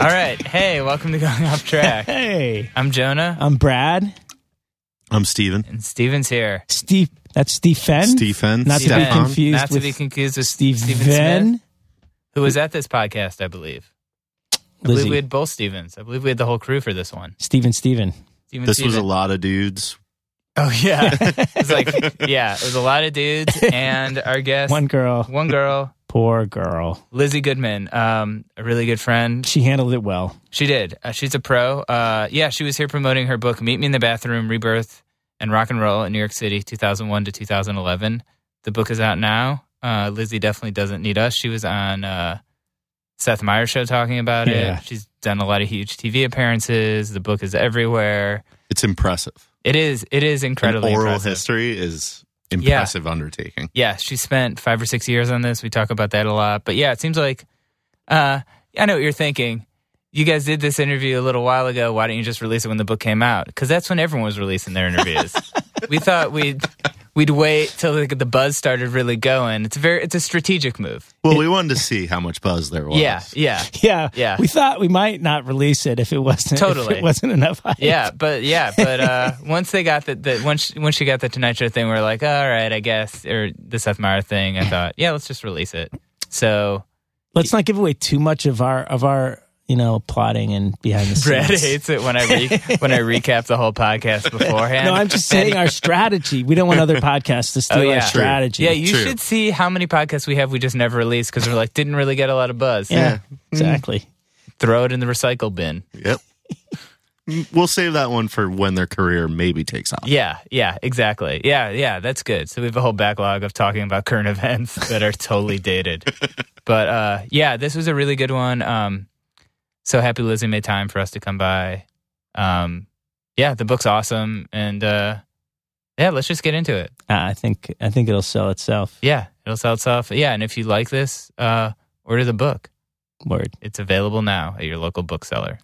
All right. Hey, welcome to Going Off Track. Hey, I'm Jonah, I'm Brad. I'm Steven. and Steven's here. Steve. That's Steve Fenn. Stephen. Not to be Stefan. confused Not to with be confused with Steve Steven Venn. Smith, who was at this podcast, I believe. I believe we had both Stevens. I believe we had the whole crew for this one. Steven Steven. Steven This was a lot of dudes. Oh yeah, it was like yeah, it was a lot of dudes and our guest, One girl. one girl, Poor girl. Lizzy Goodman, um, a really good friend. She handled it well. She did. Uh, she's a pro. Uh, yeah, she was here promoting her book, Meet Me in the Bathroom Rebirth and Rock and Roll in New York City, 2001 to 2011. The book is out now. Uh, Lizzy definitely doesn't need us. She was on uh, Seth Meyers' show talking about Yeah. it. She's done a lot of huge TV appearances. The book is everywhere. It's impressive. It is. It is An incredibly oral impressive. history is impressive undertaking. Yeah, she spent five or six years on this. We talk about that a lot. But yeah, it seems like uh, I know what you're thinking. You guys did this interview a little while ago. Why didn't you just release it when the book came out? Because that's when everyone was releasing their interviews. we thought we'd we'd wait till the, the buzz started really going. It's a very it's a strategic move. Well, we wanted to see how much buzz there was. Yeah, yeah, Yeah. Yeah. We thought we might not release it if it wasn't if Totally. it wasn't enough hype. yeah. But yeah, but uh, once they got the, the once once she got the Tonight Show thing, we are like, all right, I guess, or the Seth Meyers thing. I thought, yeah, let's just release it. So Let's not give away too much of our of our you know plotting and behind the scenes. Brad hates it when I re- when I recap the whole podcast beforehand. No, I'm just saying our strategy. We don't want other podcasts to steal Oh, yeah. our True. strategy. Yeah, you True. should see how many podcasts we have we just never released because we're like didn't really get a lot of buzz. Yeah, exactly. Throw it in the recycle bin. Yep. we'll save that one for when their career maybe takes off. Yeah, yeah, exactly. Yeah, yeah, that's good. So we have a whole backlog of talking about current events that are totally dated. But uh, yeah, this was a really good one. Um, so happy Lizzy made time for us to come by. Um, yeah, the book's awesome, and uh, yeah, let's just get into it. Uh, I think I think it'll sell itself. Yeah, it'll sell itself. Yeah, and if you like this, uh, order the book. Word. It's available now at your local bookseller.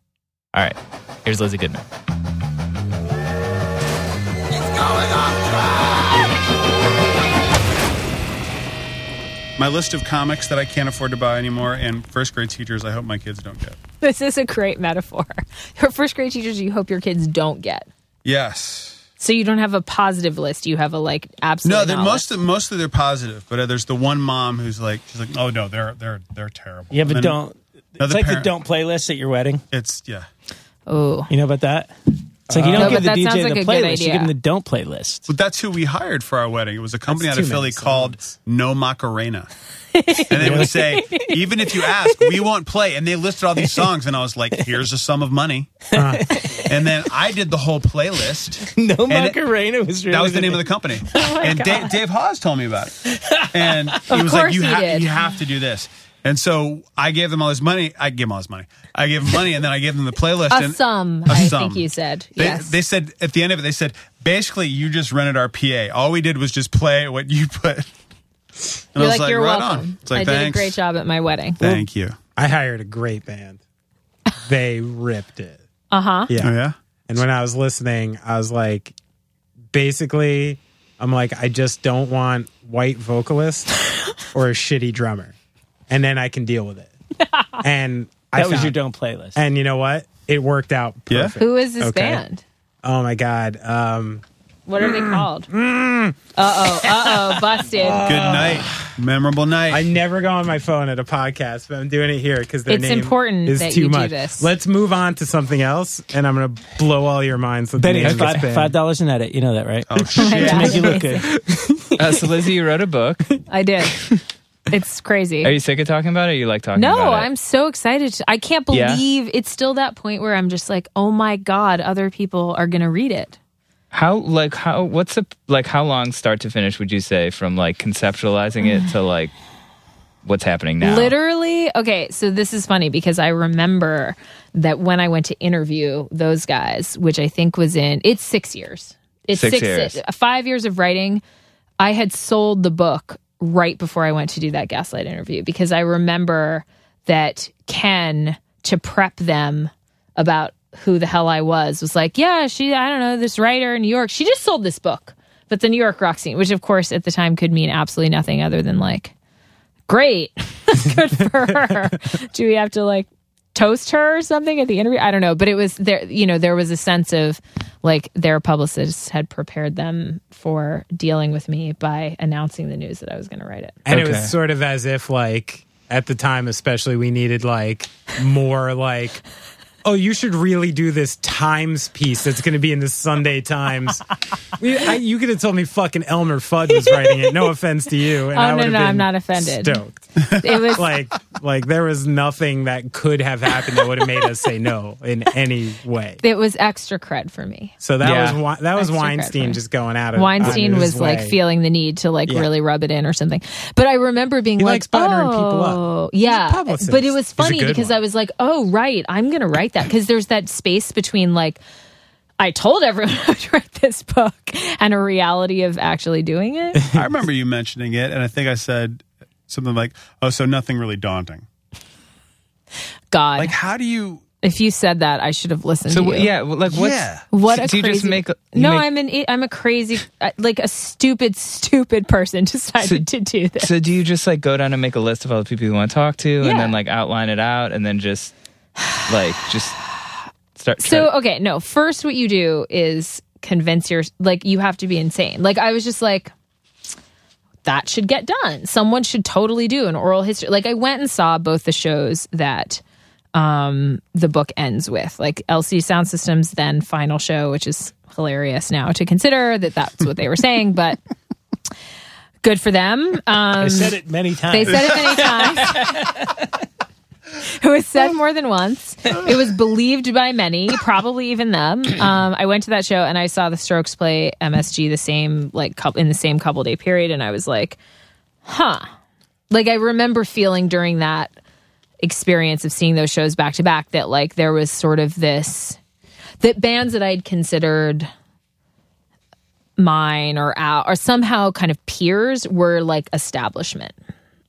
All right, here's Lizzy Goodman. my list of comics that I can't afford to buy anymore, and first grade teachers I hope my kids don't get. This is a great metaphor. Your first grade teachers you hope your kids don't get. Yes. So you don't have a positive list. You have a like absolute. No, they're knowledge. most mostly they're positive, but uh, there's the one mom who's like, she's like, oh no, they're they're they're terrible. You have a don't. It's another like parent- the don't playlist at your wedding. It's yeah. Oh, You know about that? It's like you don't No, give but the DJ like the playlist. You idea. give him the don't playlist. But that's who we hired for our wedding. It was a company That's out of too Philly called. No Macarena. And they would say, even if you ask, we won't play. And they listed all these songs, and I was like, here's a sum of money. Uh-huh. and then I did the whole playlist. No And it- Macarena was really That was the name of the company. Oh and Dave, Dave Hawes told me about it. And he was like, you, he ha- you have to do this. And so I gave them all this money. I gave them all this money. I gave them money, and then I gave them the playlist. a and sum. A I sum. think you said They, yes. they said at the end of it, they said basically you just rented our PA. All we did was just play what you put. And You're was like, you're right welcome. on. It's like, I did a great job at my wedding. Thank you. I hired a great band. They ripped it. Uh huh. Yeah. Oh yeah. And when I was listening, I was like, basically, I'm like, I just don't want white vocalist or a shitty drummer, and then I can deal with it. And I That was found- your don't playlist. And you know what? It worked out Yeah? Who is this Okay. band? Oh my god. Um, What are they called? Uh oh. Uh oh. Busted. Good night. Memorable night. I never go on my phone at a podcast, but I'm doing it here because their It's name important is that too you do much. this. Let's move on to something else, and I'm gonna blow all your minds with the Benny, name of this five, five dollars an edit. You know that, right? oh shit. To make you look good. Uh, so Lizzy, you wrote a book. I did. It's crazy. Are you sick of talking about it? Or you like talking no, about it? I'm so excited. To, I can't Yeah? believe it's still that point where I'm just like, oh my god, other people are gonna read it. How like how what's the like how long start to finish would you say from like conceptualizing it to like what's happening now? Literally, okay, so this is funny because I remember that when I went to interview those guys, which I think was in it's six years. It's Six six, years. Uh, five years of writing. I had sold the book right before I went to do that gaslight interview because I remember that Ken to prep them about who the hell I was was like, yeah, she I don't know, this writer in New York, she just sold this book. But the New York rock scene, which of course at the time could mean absolutely nothing other than like great. Good for her. Do we have to like toast her or something at the interview. I don't know, but it was there. You know, there was a sense of like their publicists had prepared them for dealing with me by announcing the news that I was going to write it. And it was sort of as if like at the time especially we needed like more like oh you should really do this times piece that's going to be in the sunday times we, I, you could have told me fucking elmer fudd was writing it no offense to you and Oh, I no, no, I'm not offended. stoked It was like like there was nothing that could have happened that would have made us say no in any way it was extra cred for me. so that Yeah. was that was Extra weinstein just going out of Weinstein out of his was like feeling the need to like Yeah. really rub it in or something. But I remember being He like, likes oh, people up. Oh, yeah. But it was funny because one. I was like, oh right, I'm gonna write that because there's that space between like. I told everyone I would write this book and a reality of actually doing it. I remember you mentioning it, and I think I said something like, "Oh, so nothing really daunting." God, Like, how do you? if you said that, I should have listened So to you. yeah, like what? Yeah. What a do you crazy, just make? a- you no, make- I'm an I'm a crazy uh, like a stupid stupid person decided So- to do this. So do you just like go down and make a list of all the people you want to talk to, Yeah. and then like outline it out, and then just like just start? So to- okay, no. First, what you do is convince your like you have to be insane. Like I was just like, that should get done. Someone should totally do an oral history. Like I went and saw both the shows that um the book ends with, like LCD Sound System's, then final show, which is hilarious now to consider that that's what they were saying, but. Good for them. Um, I said it many times. they said it many times. it was said more than once. It was believed by many, probably even them. Um, I went to that show and I saw the Strokes play MSG the same like cou- in the same couple day period, and I was like, huh. Like I remember feeling during that experience of seeing those shows back to back that like there was sort of this that bands that I'd considered mine or out or somehow kind of peers were like establishment.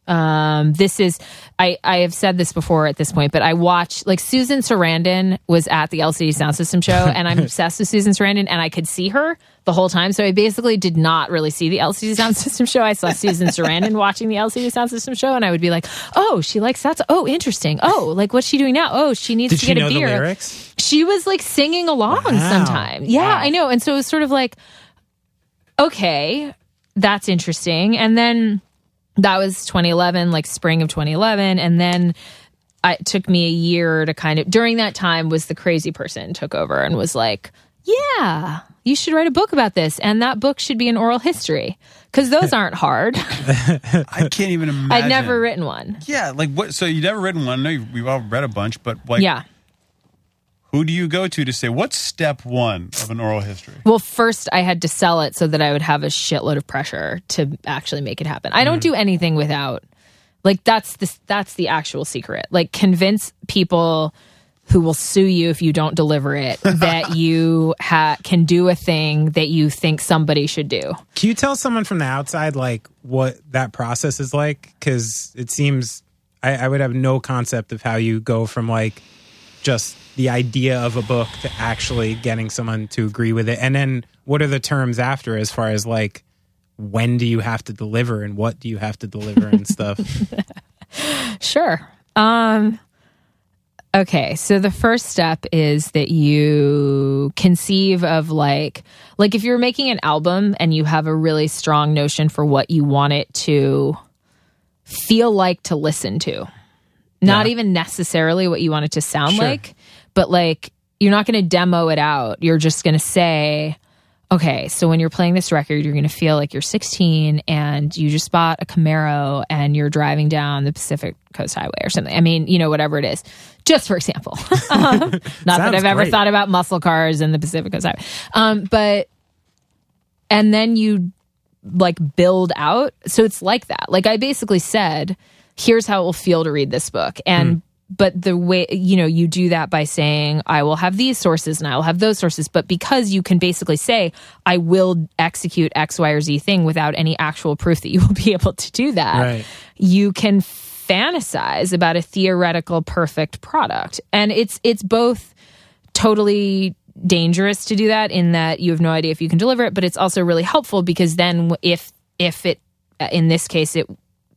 Um, this is I I have said this before at this point, but I watch like Susan Sarandon was at the LCD Sound System show, and I'm obsessed with Susan Sarandon, and I could see her the whole time. So I basically did not really see the LCD Sound System show. I saw Susan Sarandon watching the LCD Sound System show, and I would be like, "Oh, she likes that. Oh, interesting. Oh, like what's she doing now? Oh, she needs did to get a beer." she was like singing along Wow. sometime. Yeah, Wow. I know. And so it was sort of like, okay, that's interesting. And then that was 2011, like spring of 2011. And then I, it took me a year to kind of, during that time, was the crazy person took over and was like, yeah, you should write a book about this. And that book should be an oral history because those aren't hard. I can't even imagine. I'd never written one. Yeah, like what? So you've never written one? I know you've, we've all read a bunch, but like, yeah. Who do you go to to say what's step one of an oral history? Well, first I had to sell it so that I would have a shitload of pressure to actually make it happen. I don't mm-hmm. do anything without like that's the that's the actual secret. Like convince people who will sue you if you don't deliver it that you ha- can do a thing that you think somebody should do. Can you tell someone from the outside like what that process is like? Because it seems I, I would have no concept of how you go from like just the idea of a book to actually getting someone to agree with it, and then what are the terms after as far as like when do you have to deliver and what do you have to deliver and stuff? Sure. Um okay, so the first step is that you conceive of like like if you're making an album and you have a really strong notion for what you want it to feel like to listen to. Not Yeah. even necessarily what you want it to sound Sure. like, but like you're not going to demo it out. You're just going to say okay, so when you're playing this record, you're going to feel like you're 16 and you just bought a Camaro and you're driving down the Pacific Coast Highway or something. I mean, you know, whatever it is. Just for example. Um, not that I've ever great. thought about muscle cars and the Pacific Coast Highway. Um, but, and then you like build out. So it's like that. Like I basically said, here's how it will feel to read this book. And but the way you know you do that by saying I will have these sources and I will have those sources, but because you can basically say I will execute X, Y, or Z thing without any actual proof that you will be able to do that, Right. you can fantasize about a theoretical perfect product. And it's it's both totally dangerous to do that in that you have no idea if you can deliver it but it's also really helpful because then if if it uh, in this case it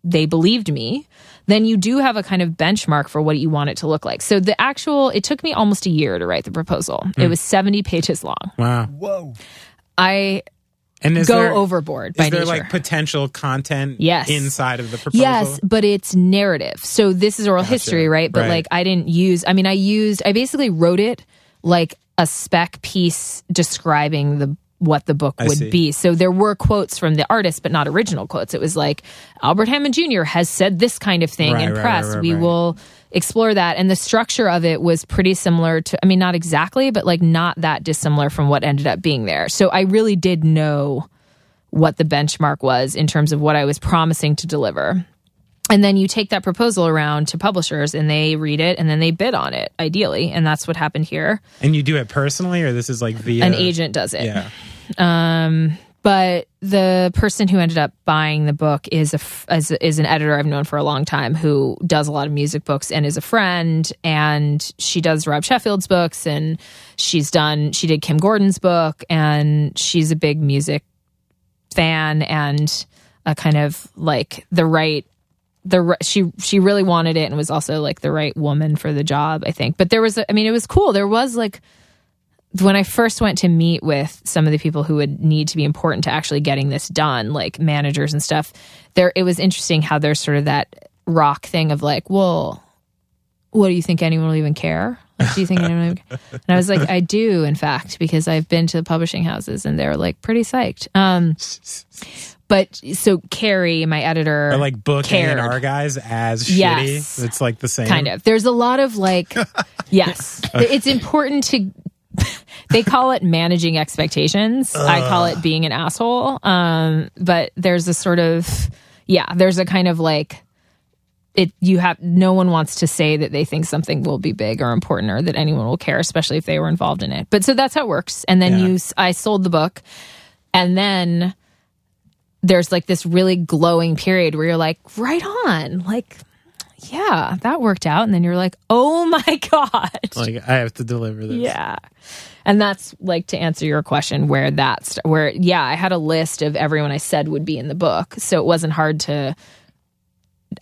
they believed me, then you do have a kind of benchmark for what you want it to look like. So the actual, it took me almost a year to write the proposal. It hmm. was 70 pages long. Wow. Whoa. I And is go there, overboard by Is there nature. like potential content Yes. inside of the proposal? Yes, but it's narrative. So this is oral history, right? But Right. like I didn't use I mean I used I basically wrote it like a spec piece describing the what the book would be. So there were quotes from the artist but not original quotes. It was like Albert Hammond Jr. has said this kind of thing Right, in right, press. right, we will explore that and the structure of it was pretty similar to I mean not exactly but like not that dissimilar from what ended up being there. So I really did know what the benchmark was in terms of what I was promising to deliver. And then you take that proposal around to publishers and they read it and then they bid on it, ideally. And that's what happened here. And you do it personally, or this is like via An agent does it. Yeah. Um, But the person who ended up buying the book is a f- is, is an editor I've known for a long time who does a lot of music books and is a friend. And she does Rob Sheffield's books and she's done she did Kim Gordon's book and she's a big music fan and a kind of like the right the she she really wanted it and was also like the right woman for the job I think. But there was I mean it was cool. There was like when I first went to meet with some of the people who would need to be important to actually getting this done like managers and stuff there it was interesting how there's sort of that rock thing of like well what do you think anyone will even care? Do you think anyone and I was like I do in fact because I've been to the publishing houses and they're like pretty psyched. Um but so Carrie, my editor, Or like book cared. A&R guys as Yes. shitty. It's like the same. kind of. There's a lot of like, yes, it's important to. They call it managing expectations. I call it being an asshole. Um, but there's a sort of, yeah, there's a kind of like, it. You have no one wants to say that they think something will be big or important or that anyone will care, especially if they were involved in it. But so that's how it works. And then Yeah. you, I sold the book, and then there's like this really glowing period where you're like, right on, like yeah, that worked out. And then you're like, oh my God. Like I have to deliver this. yeah. And that's like to answer your question where that's where, yeah, I had a list of everyone I said would be in the book. So it wasn't hard to,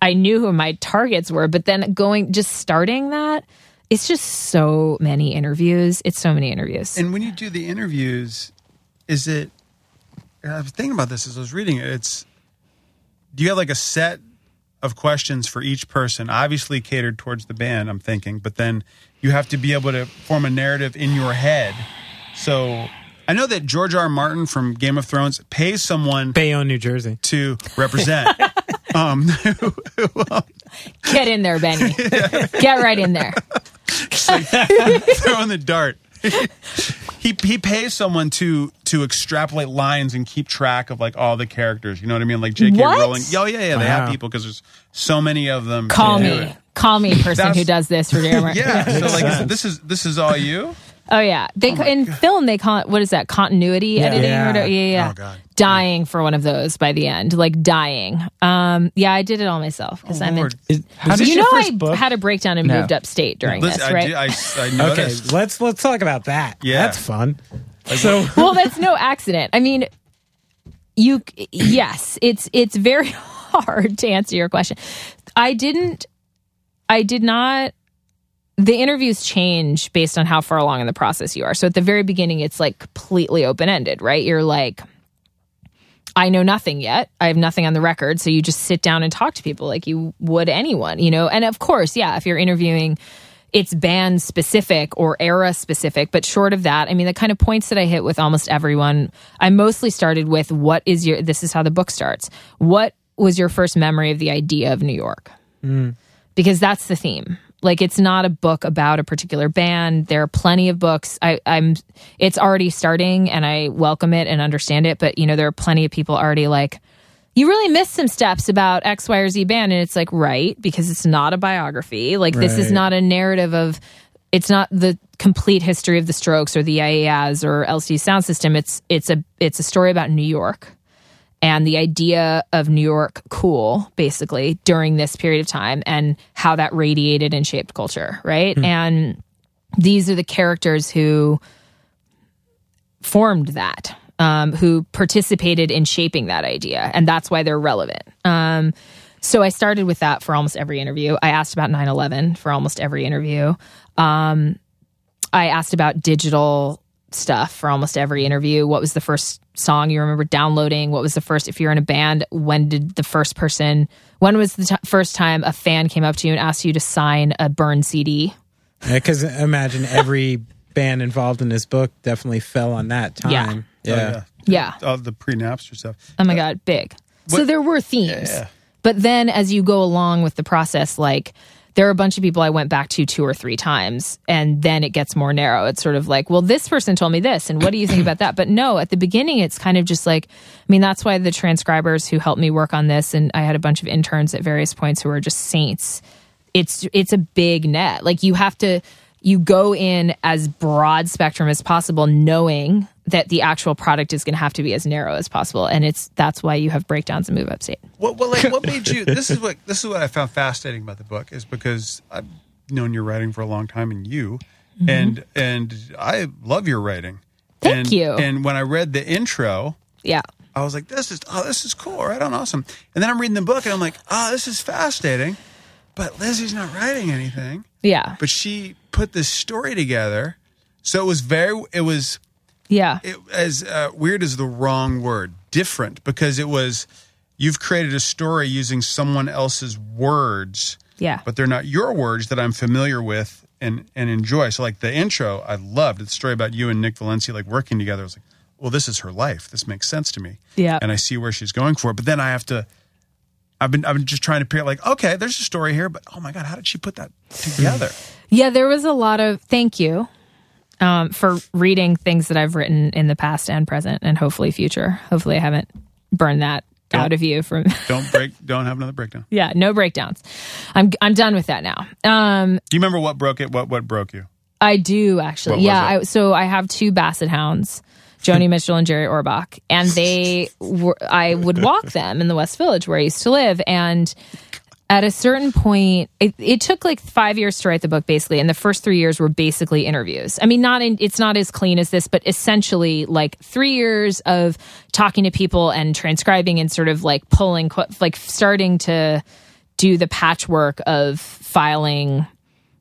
I knew who my targets were, but then going, just starting that, it's just so many interviews. It's so many interviews. And when you do the interviews, is it? I was thinking about this as I was reading it. It's do you have like a set of questions for each person? Obviously catered towards the band, I'm thinking, but then you have to be able to form a narrative in your head. So I know that George R. R. Martin from Game of Thrones pays someone Bayonne, New Jersey. to represent. um, Get in there, Benny. Get right in there. throwing the dart. he he pays someone to to extrapolate lines and keep track of like all the characters. You know what I mean? Like J.K. What? Rowling. Oh yeah, yeah. They have people because there's so many of them. Call me. Call me, person That's- who does this for Jeremy. Yeah. So like is, this is this is all you. Oh yeah, they in film they call it what is that continuity editing Yeah. or? Yeah, yeah. Oh, God. Dying for one of those by the end, like dying. Um, yeah, I did it all myself because I'm. In, Is, How did you know, I book? had a breakdown and No. moved upstate during Listen, this, I, right? did- I, I Okay, let's let's talk about that. Yeah. that's fun. So well, that's no accident. I mean, you yes, it's it's very hard to answer your question. I didn't I did not the interviews change based on how far along in the process you are. So at the very beginning it's like completely open-ended, right? You're like I know nothing yet. I have nothing on the record, so you just sit down and talk to people like you would anyone, you know. And of course, yeah, if you're interviewing it's band specific or era specific, but short of that, I mean, the kind of points that I hit with almost everyone, I mostly started with what is your, this is how the book starts. What was your first memory of the idea of New York? Mm. Because that's the theme. Like, it's not a book about a particular band. There are plenty of books. I, I'm, it's already starting and I welcome it and understand it, but you know, there are plenty of people already like, you really missed some steps about X, Y, or Z band. And it's like, right, because it's not a biography. Like, this is not a narrative of, it's not the complete history of the Strokes or the IAS or LCD Sound System. It's it's a it's a story about New York and the idea of New York cool, basically during this period of time, and how that radiated and shaped culture, right? Hmm. And these are the characters who formed that, um, who participated in shaping that idea, and that's why they're relevant. Um, so I started with that for almost every interview. I asked about 9 11 for almost every interview. Um, I asked about digital stuff for almost every interview. What was the first song you remember downloading? What was the first, if you're in a band, when did the first person, when was the t- first time a fan came up to you and asked you to sign a burn CD? Because imagine every band involved in this book definitely fell on that time. Yeah. Oh, Yeah. Yeah. Oh, the pre Napster stuff. Oh my God, big. So there were themes. Yeah. But then as you go along with the process, like there are a bunch of people I went back to two or three times, and then it gets more narrow. It's sort of like, well, this person told me this, and what do you think about that? But no, at the beginning, it's kind of just like, I mean, that's why the transcribers who helped me work on this, and I had a bunch of interns at various points who are just saints. It's it's a big net. Like you have to you go in as broad spectrum as possible, knowing that the actual product is going to have to be as narrow as possible, and it's that's why you have breakdowns and move upstate. What, what, like, what made you? This is what this is what I found fascinating about the book is because I've known your writing for a long time, and you, mm-hmm. and and I love your writing. Thank and, you. And when I read the intro, Yeah. I was like, "This is oh, this is cool, right on, awesome." And then I'm reading the book, and I'm like, "Oh, this is fascinating," but Lizzy's not writing anything. Yeah. But she put this story together, so it was very, it was Yeah. it, as uh, weird as the wrong word, different because it was you've created a story using someone else's words, Yeah. but they're not your words that I'm familiar with and and enjoy. So like the intro, I loved the story about you and Nick Valensi like working together. I was like, well, this is her life. This makes sense to me. Yeah. and I see where she's going for it. But then I have to. I've been I've been just trying to figure like, okay, there's a story here, but oh my god, how did she put that together? Yeah, there was a lot of thank you um, for reading things that I've written in the past and present and hopefully future. Hopefully, I haven't burned that out of you from. don't break. Don't have another breakdown. yeah, no breakdowns. I'm I'm done with that now. Um, Do you remember what broke it? What what broke you? I do actually. What yeah. I, so I have two Basset hounds, Joni Mitchell and Jerry Orbach, and they were. I would walk them in the West Village where I used to live, and at a certain point, it, it took like five years to write the book, basically, and the first three years were basically interviews. I mean, not in, it's not as clean as this, but essentially like three years of talking to people and transcribing and sort of like pulling, like starting to do the patchwork of filing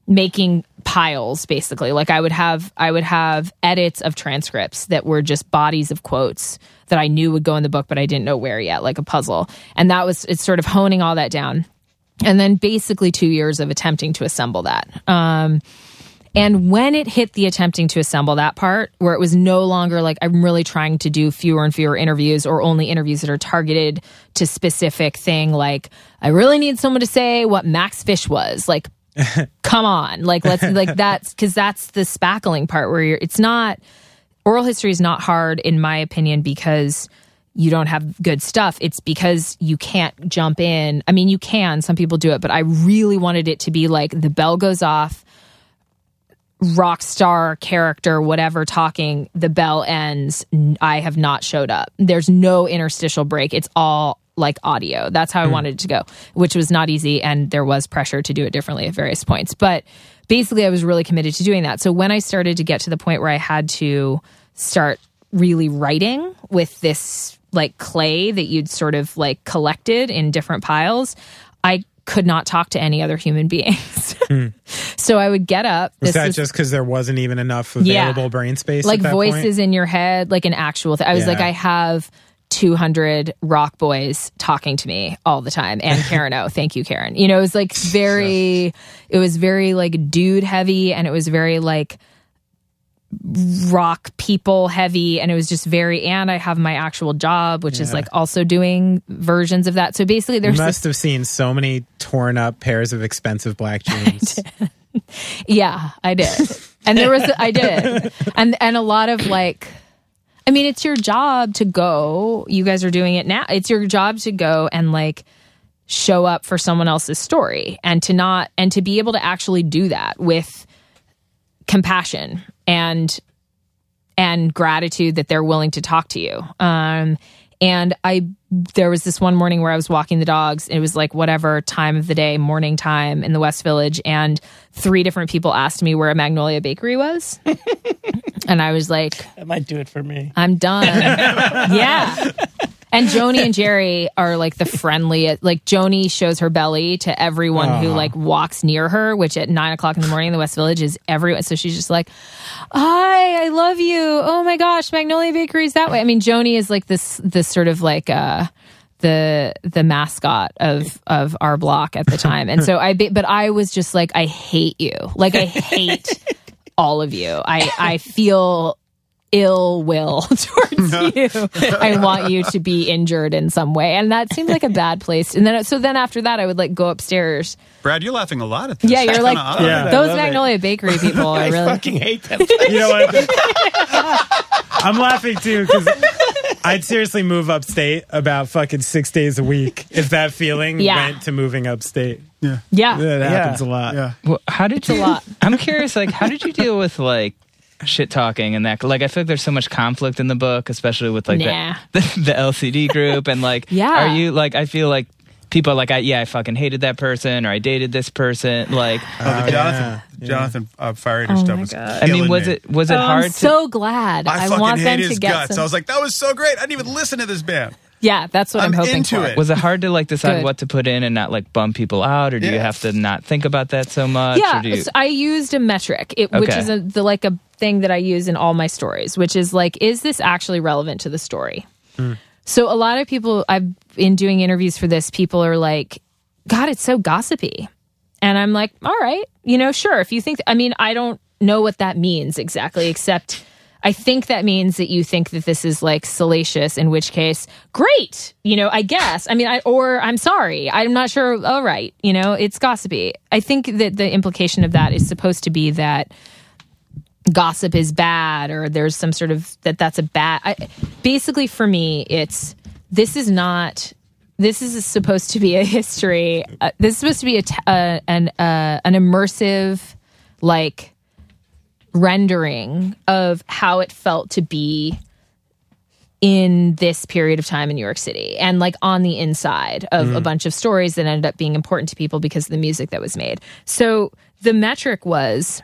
making piles basically. Like i would have i would have edits of transcripts that were just bodies of quotes that i knew would go in the book but i didn't know where yet like a puzzle. And that was it's sort of honing all that down and then basically two years of attempting to assemble that um and when it hit the attempting to assemble that part, where it was no longer like I'm really trying to do fewer and fewer interviews or only interviews that are targeted to specific thing, like I really need someone to say what Max Fish was. Like, come on, like let's like that's because that's the spackling part where you're. It's not oral history is not hard in my opinion because you don't have good stuff. It's because you can't jump in. I mean, you can. Some people do it, but I really wanted it to be like the bell goes off rock star character, whatever, talking, the bell ends. I have not showed up. There's no interstitial break. It's all like audio. That's how I hmm. wanted it to go, which was not easy. And there was pressure to do it differently at various points. But basically, I was really committed to doing that. So when I started to get to the point where I had to start really writing with this like clay that you'd sort of like collected in different piles, I could not talk to any other human beings. Hmm. so I would get up. Was This that is- just because there wasn't even enough Yeah. available brain space? like at that voices point? in your head, like an actual thing. I was Yeah. like, I have 200 rock boys talking to me all the time. And Karen O, thank you, Karen. You know, it was like very, it was very like dude heavy and it was very like rock people heavy and it was just very and I have my actual job which is like also doing versions of that. So basically You there's this must have seen so many torn up pairs of expensive black jeans. Yeah, I did. And there was I did. And and a lot of like I mean, it's your job to go. You guys are doing it now. It's your job to go and like show up for someone else's story and to not and to be able to actually do that with compassion and and gratitude that they're willing to talk to you. Um, and I, there was this one morning where I was walking the dogs. It was like whatever time of the day, morning time in the West Village, and three different people asked me where a Magnolia Bakery was, and I was like, That might do it for me. I'm done. yeah. And Joni and Jerry are like the friendly. Like Joni shows her belly to everyone who like walks near her, which at nine o'clock in the morning in the West Village is everyone. So she's just like, "Hi, I love you. Oh my gosh, Magnolia Bakery's that way." I mean, Joni is like this this sort of like uh the the mascot of of our block at the time. And so I but I was just like I hate you. Like I hate all of you. I I feel ill will towards you. I want you to be injured in some way. And that seemed like a bad place. And then so then after that I would like go upstairs. Brad, you're laughing a lot at this. Yeah, you're like. Yeah. Those love it. Magnolia Bakery people are I really fucking hate them. You know what? I'm laughing too because I'd seriously move upstate about fucking six days a week if that feeling Yeah. went to moving upstate. Yeah. Yeah. That happens Yeah. a lot. Yeah. Well, how did a you? lot. I'm curious. Like, how did you deal with like shit talking and that? Like, I feel like there's so much conflict in the book, especially with like Nah. the, the the LCD group and like. Yeah. Are you like? I feel like people are like, I, yeah, I fucking hated that person or I dated this person. Like, Oh, the Oh, Jonathan, yeah. Jonathan uh, Fire Eater Oh stuff my was. God. I mean, was me. it was it Oh, hard I'm to? so glad. I, I, fucking want them hate to his get guts. some. I was like, that was so great. I didn't even listen to this band. Yeah, that's what I'm, I'm hoping into for. it. was it hard to like decide Good. what to put in and not like bum people out, or do you have to not think about that so much? yeah or do you, so i used a metric it, which is a, the like a thing that i use in all my stories which is like is this actually relevant to the story hmm. so a lot of people i've in doing interviews for this people are like god it's so gossipy and i'm like all right you know sure if you think i mean i don't know what that means exactly except I think that means that you think that this is like salacious, in which case, great, you know, I guess. I mean, I, or I'm sorry, I'm not sure. All right, you know, it's gossipy. I think that the implication of that is supposed to be that gossip is bad or there's some sort of that that's a bad. I, basically, for me, it's this is not. This is supposed to be a history. Uh, this is supposed to be a uh, an uh, an immersive, like rendering of how it felt to be in this period of time in New York City and like on the inside of a mm-hmm. bunch of stories that ended up being important to people because of the music that was made. So the metric was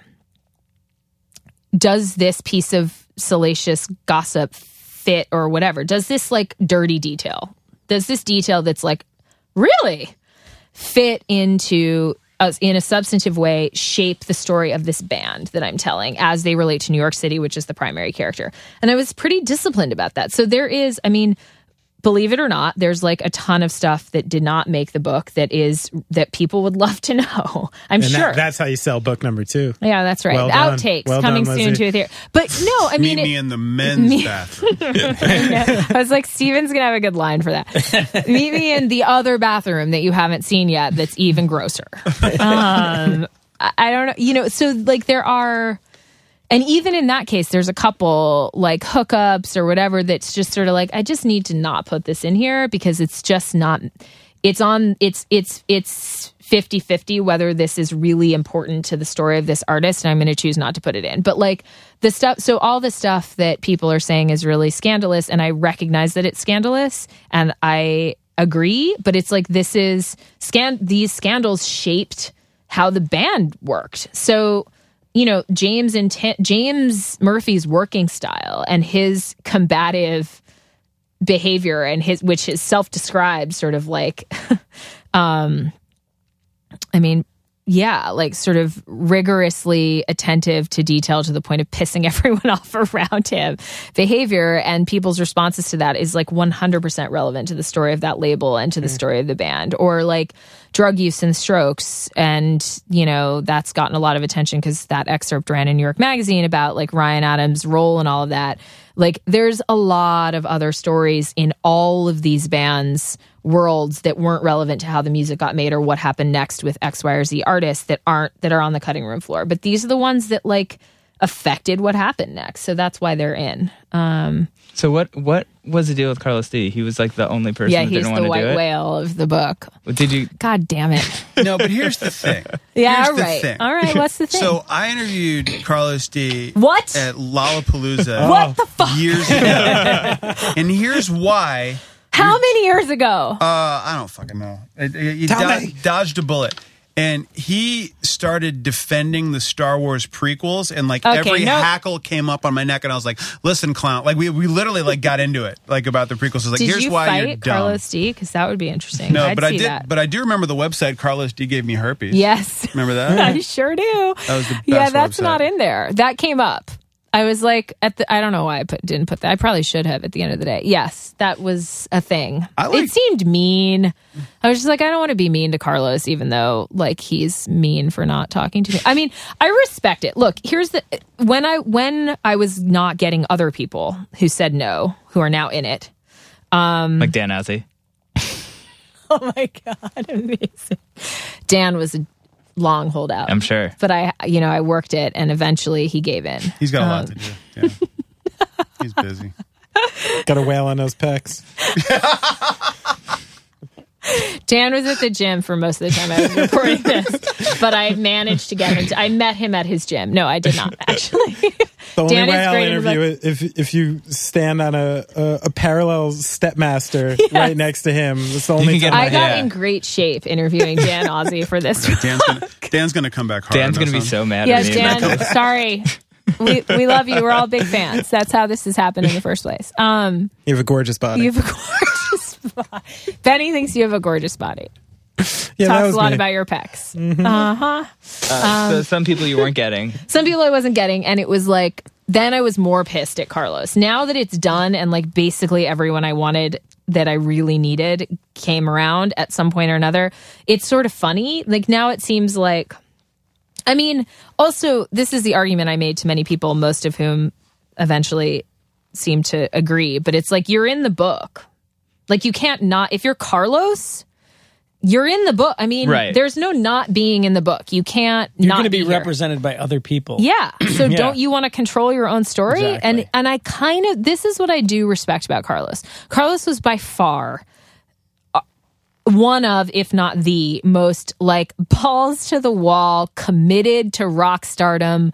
does this piece of salacious gossip fit or whatever? Does this like dirty detail? Does this detail that's like really fit into uh, in a substantive way shape the story of this band that I'm telling as they relate to New York City, which is the primary character. And I was pretty disciplined about that. So there is, I mean, believe it or not, there's like a ton of stuff that did not make the book that is that people would love to know. I'm And sure. that, that's how you sell book number two. yeah, that's right. Well The done. Outtakes Well coming done, soon Lizzy. to a theater. But no, I mean, Meet it- me in the men's Me- bathroom. I was like, Steven's gonna have a good line for that. Meet me in the other bathroom that you haven't seen yet. That's even grosser. Um, I, I don't know. You know, so like there are, and even in that case, there's a couple like hookups or whatever that's just sort of like, I just need to not put this in here because it's just not. It's on. It's it's it's 50-50 whether this is really important to the story of this artist and i'm going to choose not to put it in but like the stuff so all the stuff that people are saying is really scandalous and i recognize that it's scandalous and i agree but it's like this is scan these scandals shaped how the band worked so you know james and james murphy's working style and his combative behavior and his which is self-described sort of like um I mean, yeah, like sort of rigorously attentive to detail to the point of pissing everyone off around him. Behavior and people's responses to that is like 100% relevant to the story of that label and to the mm. story of the band. Or like drug use and strokes. And you know that's gotten a lot of attention because that excerpt ran in new york magazine about like ryan adams role and all of that. Like there's a lot of other stories in all of these bands worlds that weren't relevant to how the music got made or what happened next with X, Y, or Z artists that aren't that are on the cutting room floor. But these are the ones that like affected what happened next. So that's why they're in. Um so what? What was the deal with Carlos D? He was like the only person yeah, that he's didn't the want to do white whale of the book. Did you? God damn it. no, but here's the thing. Yeah, Here's all the right. thing. All right, what's the thing? So I interviewed Carlos D. What? at Lollapalooza what the fuck? years ago, and here's why. How many years ago? Uh, I don't fucking know. It- it- Tell do- me. dodged a bullet. and he started defending the Star Wars prequels, and like Okay, every no- hackle came up on my neck, and I was like, "Listen, clown!" Like we we literally like got into it, like about the prequels. I was like, Did "Here's you why you're fight dumb." Carlos D? Because that would be interesting. no, I'd but I see did. that. But I do remember the website. Carlos D gave me herpes. yes, remember that? I sure do. That was the yeah, that's website. not in there. That came up. I was like, at the. I don't know why I put didn't put that. I probably should have at the end of the day. Yes, that was a thing. I like- it seemed mean. I was just like, I don't want to be mean to Carlos, even though like he's mean for not talking to me. I mean, I respect it. Look, here's the when I when I was not getting other people who said no, who are now in it. Um, like Dan Ozzi. Oh my god, amazing! Dan was a long holdout. I'm sure. but I, you know, I worked it, and eventually he gave in. He's got a Um, lot to do. Yeah. He's busy. Got a whale on those pecs. Dan was at the gym for most of the time I was reporting this, but I managed to get him. To, I met him at his gym. No, I did not actually. The only Dan is way I'll great. He's interview it if if you stand on a a, a parallel stepmaster right next to him. That's the only can get time I got Yeah. in great shape interviewing Dan Ozzi for this. Dan's gonna, Dan's gonna come back hard. Dan's gonna be so mad yes, at me. Dan. Sorry. We we love you. We're all big fans. That's how this has happened in the first place. Um, You have a gorgeous body. you have a gorgeous body. Benny thinks you have a gorgeous body. yeah, that Talks was a lot me. about your pecs. Uh huh. Uh, so some people you weren't getting. some people I wasn't getting, and it was like then I was more pissed at Carlos. Now that it's done, and like basically everyone I wanted that I really needed came around at some point or another, it's sort of funny. Like now it seems like, I mean, also this is the argument I made to many people, most of whom eventually seem to agree. But it's like you're in the book, like you can't not if you're Carlos. You're in the book. I mean, Right. there's no not being in the book. You can't You're not going to be be represented by other people. Yeah. So Yeah. don't you want to control your own story? Exactly. And and I kind of this is what I do respect about Carlos. Carlos was by far uh, one of, if not the most like balls to the wall, committed to rock stardom,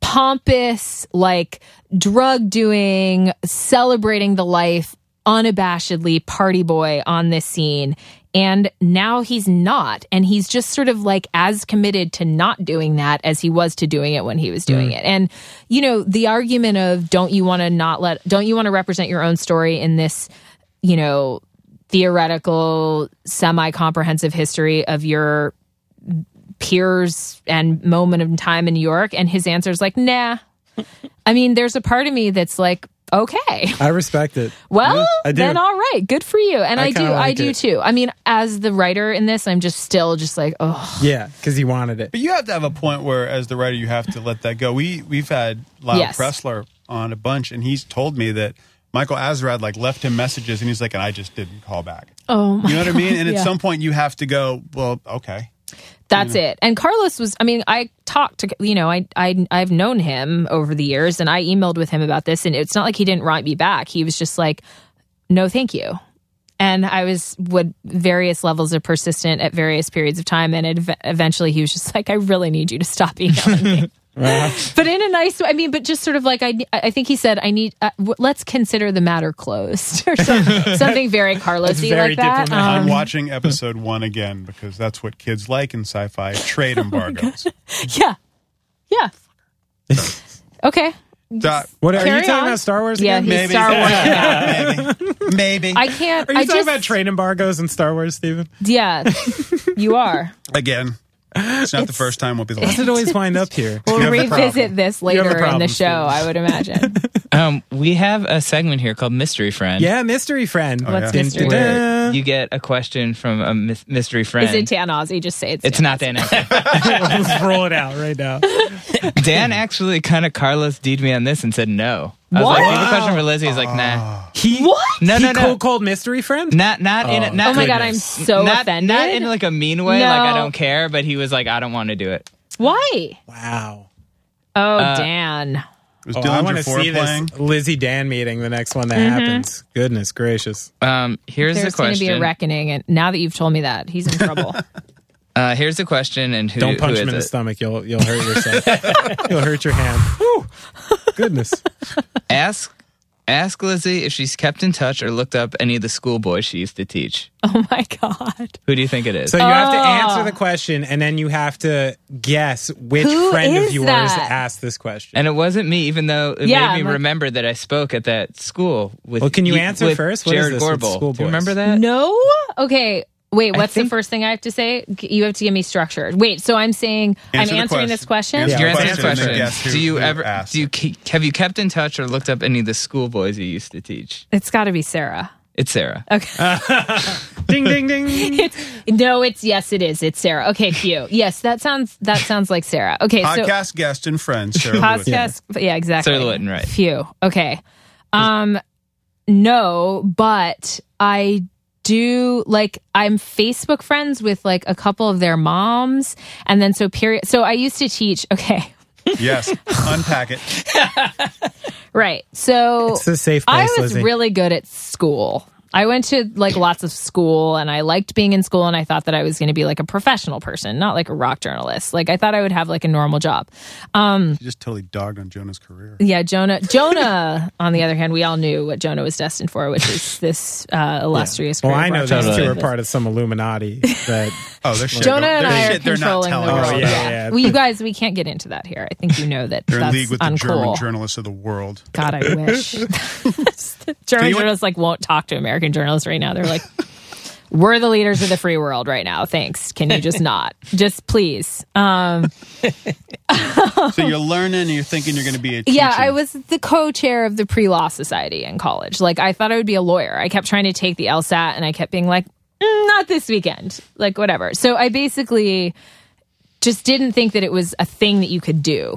pompous, like drug doing, celebrating the life, unabashedly party boy on this scene. And now he's not. And he's just sort of like as committed to not doing that as he was to doing it when he was doing mm. it. And, you know, the argument of don't you want to not let, don't you want to represent your own story in this, you know, theoretical, semi comprehensive history of your peers and moment of time in New York? And his answer is like, nah. I mean, there's a part of me that's like, okay. I respect it. Well, I do. then all right, good for you. And I I, do, kinda I do it. too. I mean, as the writer in this, I'm just still just like, oh, Yeah, because he wanted it. But you have to have a point where, as the writer, you have to let that go. We we've had Lyle Yes. Preslar on a bunch, and he's told me that Michael Azerrad like left him messages, and he's like, and I just didn't call back. oh my You know what I mean? And at some point, you have to go. Well, okay. That's it. And Carlos was I mean, I talked to you know, I I I've known him over the years and I emailed with him about this and it's not like he didn't write me back. He was just like, "No, thank you." And I was with various levels of persistent at various periods of time and it, eventually he was just like, "I really need you to stop emailing me." but in a nice way. I mean, but just sort of like I, I think he said, "I need. Uh, w- let's consider the matter closed," or some, something very Carlosy very like that. Um, I'm watching episode one again because that's what kids like in sci-fi: trade embargoes. yeah, yeah. okay, Dot- What are Carry you talking on. about? Star Wars? yeah, again? he's Maybe. Star Wars. now. maybe, maybe. I can't. Are you I talking just, about trade embargoes and Star Wars, Steven? Yeah, you are. again. It's not the first time. Won't be the last. does it always wind up here? We'll revisit this You the later in the show. I would imagine. Um, we have a segment here called Mystery Friend. Yeah, mystery friend. What's yeah. mystery? Where you get a question from a mys- mystery friend. Is it Dan Ozzi? Just say it's. it's Dan. not Dan. Ozzie. Let's roll it out right now. Dan actually kind of Carlos D'd me on this and said no. I was What? like, "You have a question for Lizzy." He's like, nah. He What? No, he no, no. cold called mystery friend. Not, not in, a, not. Oh my god, I'm so not, offended. Not in like a mean way, like I No. don't care. But he was like, I don't want to do it. Why? Wow. Oh, Uh, Dan. Was Oh, I want Dillinger to four see playing? this Lizzy Dan meeting, the next one that happens. Goodness gracious. Um, here's There's the going to be a reckoning, and now that you've told me that, he's in trouble. uh, here's the question, and who, Don't punch who him is in the it? stomach. You'll you'll hurt yourself. you'll hurt your hand. Whew. Goodness. Ask Ask Lizzy if she's kept in touch or looked up any of the schoolboys she used to teach. Oh my god. Who do you think it is? So you have to Oh. answer the question, and then you have to guess which Who friend is of yours that? asked this question. and it wasn't me, even though it Yeah, made me like- remember that I spoke at that school with. Well, can you with answer first? What is Jared this with Gorbel. Do schoolboys? you remember that? No. Okay. Wait, I what's the first thing I have to say? You have to give me structure. Wait, so I'm saying Answer I'm answering this question. Answer You're the answering the question and question. guess who- do you who ever? asked. Do you keep, have you kept in touch or looked up any of the schoolboys you used to teach? It's got to be Sarah. It's Sarah. Okay. ding, ding, ding. it's, no, it's yes, it is. It's Sarah. Okay, cute. Yes, that sounds that sounds like Sarah. Okay, so Podcast guest and friend, Sarah Lewis. podcast. Yeah. exactly. Sarah Lewitton, right. Phew. Okay. Um, no, but I do like I'm Facebook friends with like a couple of their moms, and then so period. So I used to teach. Okay, Yes. Unpack it. right. So It's a safe place, I place, was Lizzy. really good at school. I went to like lots of school and I liked being in school and I thought that I was going to be like a professional person, not like a rock journalist. Like I thought I would have like a normal job. You just totally dogged on Jonah's career. Yeah, Jonah. Jonah, on the other hand, we all knew what Jonah was destined for, which is this uh, illustrious. well, career I know of those two broadcasting. are part of some Illuminati. That Oh, they're shit. Jonah They're and I are shit they're not controlling the telling world. us. Oh, yeah, yeah, yeah. Well, you guys, we can't get into that here. I think you know that They're in league with the. German journalists of the world. God, I wish. German you journalists like won't talk to American journalists right now. They're like, "We're the leaders of the free world right now. Thanks. Can you just not? Just please." Um, So you're learning and you're thinking you're going to be a teacher. yeah, I was the co-chair of the pre-law society in college. Like, I thought I would be a lawyer. I kept trying to take the LSAT, and I kept being like, "Mm, "Not this weekend." Like, whatever. So I basically just didn't think that it was a thing that you could do.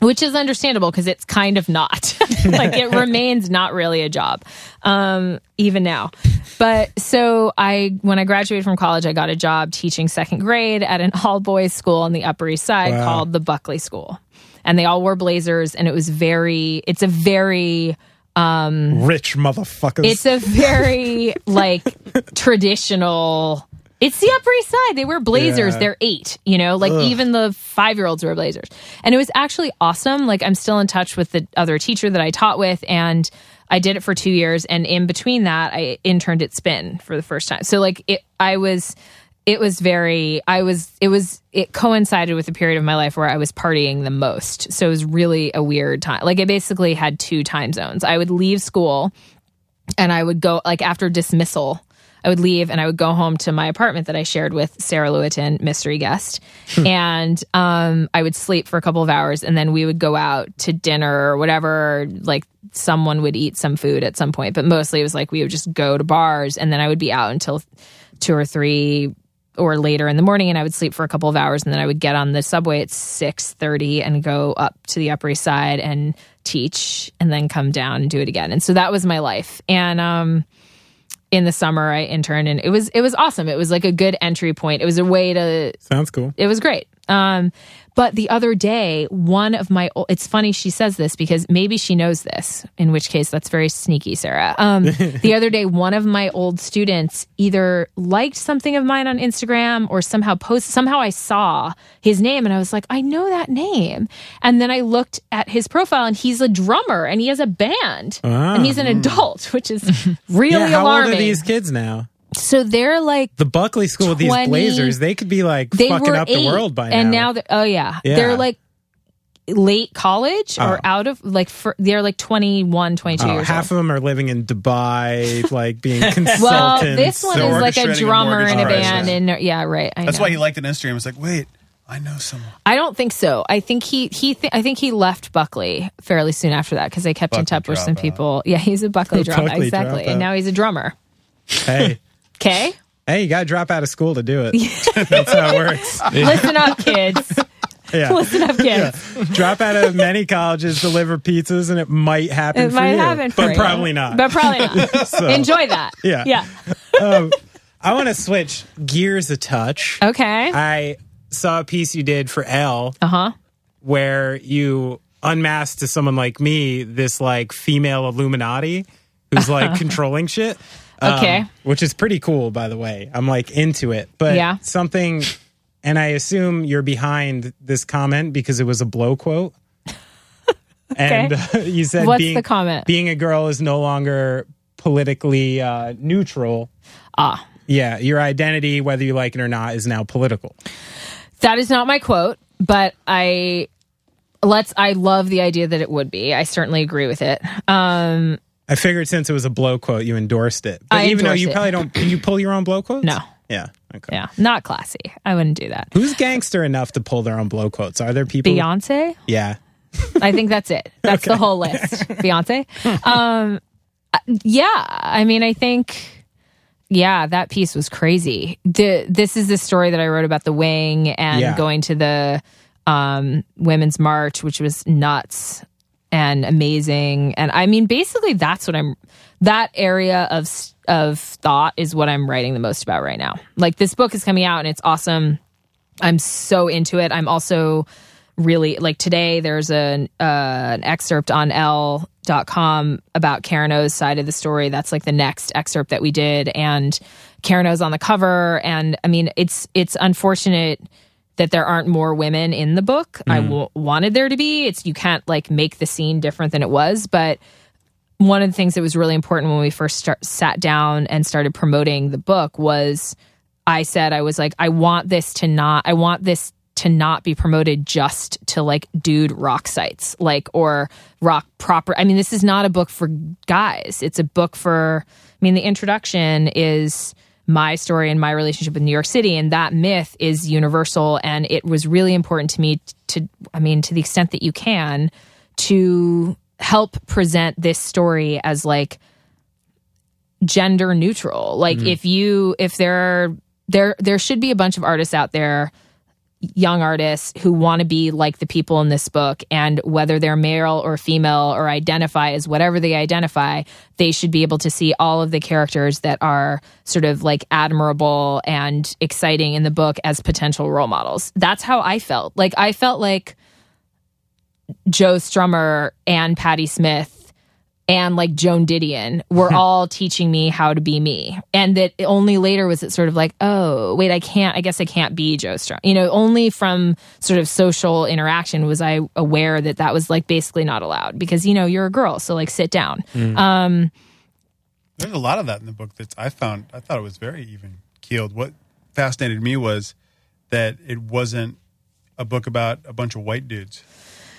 Which is understandable because it's kind of not. like it remains not really a job, um, even now. But so I, when I graduated from college, I got a job teaching second grade at an all boys school on the Upper East Side Wow. called the Buckley School. And they all wore blazers, and it was very, it's a very, um, rich motherfuckers. it's a very like traditional. It's the Upper East Side. They wear blazers. Yeah. They're eight, you know, like even the five year olds wear blazers. And it was actually awesome. Like I'm still in touch with the other teacher that I taught with, and I did it for two years. And in between that, I interned at Spin for the first time. So like it, I was. It was very, I was, it was, it coincided with a period of my life where I was partying the most. So it was really a weird time. Like I basically had two time zones. I would leave school and I would go like after dismissal, I would leave and I would go home to my apartment that I shared with Sarah Lewitton, mystery guest, and um, I would sleep for a couple of hours, and then we would go out to dinner or whatever. Like someone would eat some food at some point, but mostly it was like we would just go to bars, and then I would be out until two or three or later in the morning and I would sleep for a couple of hours and then I would get on the subway at 6:30 and go up to the Upper East Side and teach and then come down and do it again. And so that was my life. And um in the summer I interned and it was it was awesome. It was like a good entry point. It was a way to Sounds cool. it was great. Um, but the other day, one of my, it's funny she says this because maybe she knows this, in which case that's very sneaky, Sarah. Um, the other day, one of my old students either liked something of mine on Instagram or somehow post somehow I saw his name and I was like, I know that name. And then I looked at his profile and he's a drummer and he has a band and he's an adult, which is really yeah, how alarming. old are these kids now? So they're like The Buckley School with these blazers, they could be like they fucking up eight, the world by now. and now. now they're, oh yeah. Yeah. they're like late college or Oh. out of like for, they're like 21 22 Oh, years half old of them are living in Dubai, like being consultants. well this one So is like a orchestrating a drummer in a mortgage band crisis. and yeah right I That's know. why he liked an on Instagram. It's like, wait, I know someone. i don't think so i think he he th- i think he left buckley fairly soon after that because they kept in touch with some dropout. people yeah he's a buckley drummer Buckley exactly dropout. and now he's a drummer hey, okay hey, you got to drop out of school to do it. That's how it works. listen up kids Yeah. listen up kids drop out of many colleges, deliver pizzas, and it might happen it for might you. happen for but you. probably not. but probably not enjoy that Yeah. yeah um, I want to switch gears a touch. okay I saw a piece you did for Elle uh-huh where you unmasked to someone like me this like female Illuminati who's like controlling shit. Um, Okay. which is pretty cool, by the way. I'm like into it. But Yeah. something, and I assume you're behind this comment because it was a blow quote. And uh, you said What's being, the comment? being a girl is no longer politically uh, neutral. Ah, Yeah, your identity, whether you like it or not, is now political. that is not my quote, but I let's. I love the idea that it would be. I certainly agree with it. Um, I figured since it was a blow quote, you endorsed it. But I even though you it. probably don't, do you pull your own blow quotes? No. Yeah. Okay. yeah, not classy. I wouldn't do that. Who's gangster enough to pull their own blow quotes? Are there people? Beyonce. Yeah. I think that's it. That's the whole list. Beyonce. Um, yeah, I mean, I think, yeah, that piece was crazy. The this is the story that I wrote about the wing and Yeah. going to the um, women's march, which was nuts and amazing. And I mean, basically, that's what I'm. That area of of thought is what I'm writing the most about right now. Like this book is coming out and it's awesome. I'm so into it. I'm also really like today there's an uh, an excerpt on Elle.com about Karen O's side of the story. That's like the next excerpt that we did, and Karen O's on the cover. And I mean, it's it's unfortunate that there aren't more women in the book. I mm. w- wanted there to be. It's you can't like make the scene different than it was, but one of the things that was really important when we first start, sat down and started promoting the book was I said I was like I want this to not I want this to not be promoted just to like dude rock sites like or rock proper I mean this is not a book for guys it's a book for I mean the introduction is my story and my relationship with New York City and that myth is universal and it was really important to me to I mean to the extent that you can to help present this story as like gender neutral. Like mm-hmm. if you if there are there there should be a bunch of artists out there young artists who want to be like the people in this book and whether they're male or female or identify as whatever they identify they should be able to see all of the characters that are sort of like admirable and exciting in the book as potential role models. That's how i felt. Like i felt like joe strummer and patti smith and like Joan Didion were all teaching me how to be me. And that only later was it sort of like, oh, wait, I can't, I guess I can't be Joe Strummer. You know, only from sort of social interaction was I aware that that was like basically not allowed because, you know, you're a girl. So like sit down. Um, There's a lot of that in the book that I found. I thought it was very even keeled. What fascinated me was that it wasn't a book about a bunch of white dudes.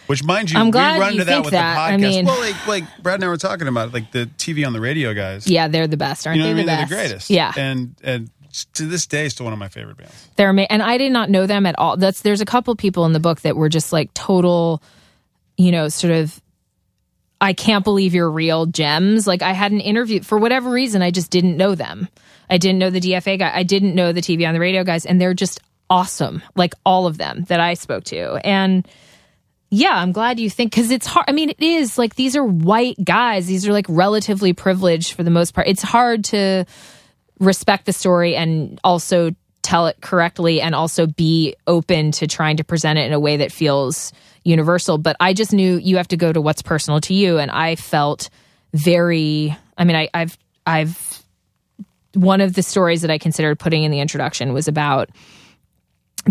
Which, mind you, I'm glad we run you into that think with that. the I podcast. mean- well, like like Brad and I were talking about, like the TV on the radio guys. yeah, they're the best, aren't you know what I they? mean? the They're best. the greatest. Yeah. and and to this day, still one of my favorite bands. They're ama- and I did not know them at all. That's there's a couple people in the book that were just like total, you know, sort of. I can't believe you're real gems. Like I had an interview for whatever reason, I just didn't know them. I didn't know the DFA guy. I didn't know the TV on the radio guys, and they're just awesome. Like all of them that I spoke to, and yeah, I'm glad you think because it's hard. I mean, it is like these are white guys. These are like relatively privileged for the most part. It's hard to respect the story and also tell it correctly and also be open to trying to present it in a way that feels universal. But I just knew you have to go to what's personal to you. And I felt very, I mean, I, I've, I've, one of the stories that I considered putting in the introduction was about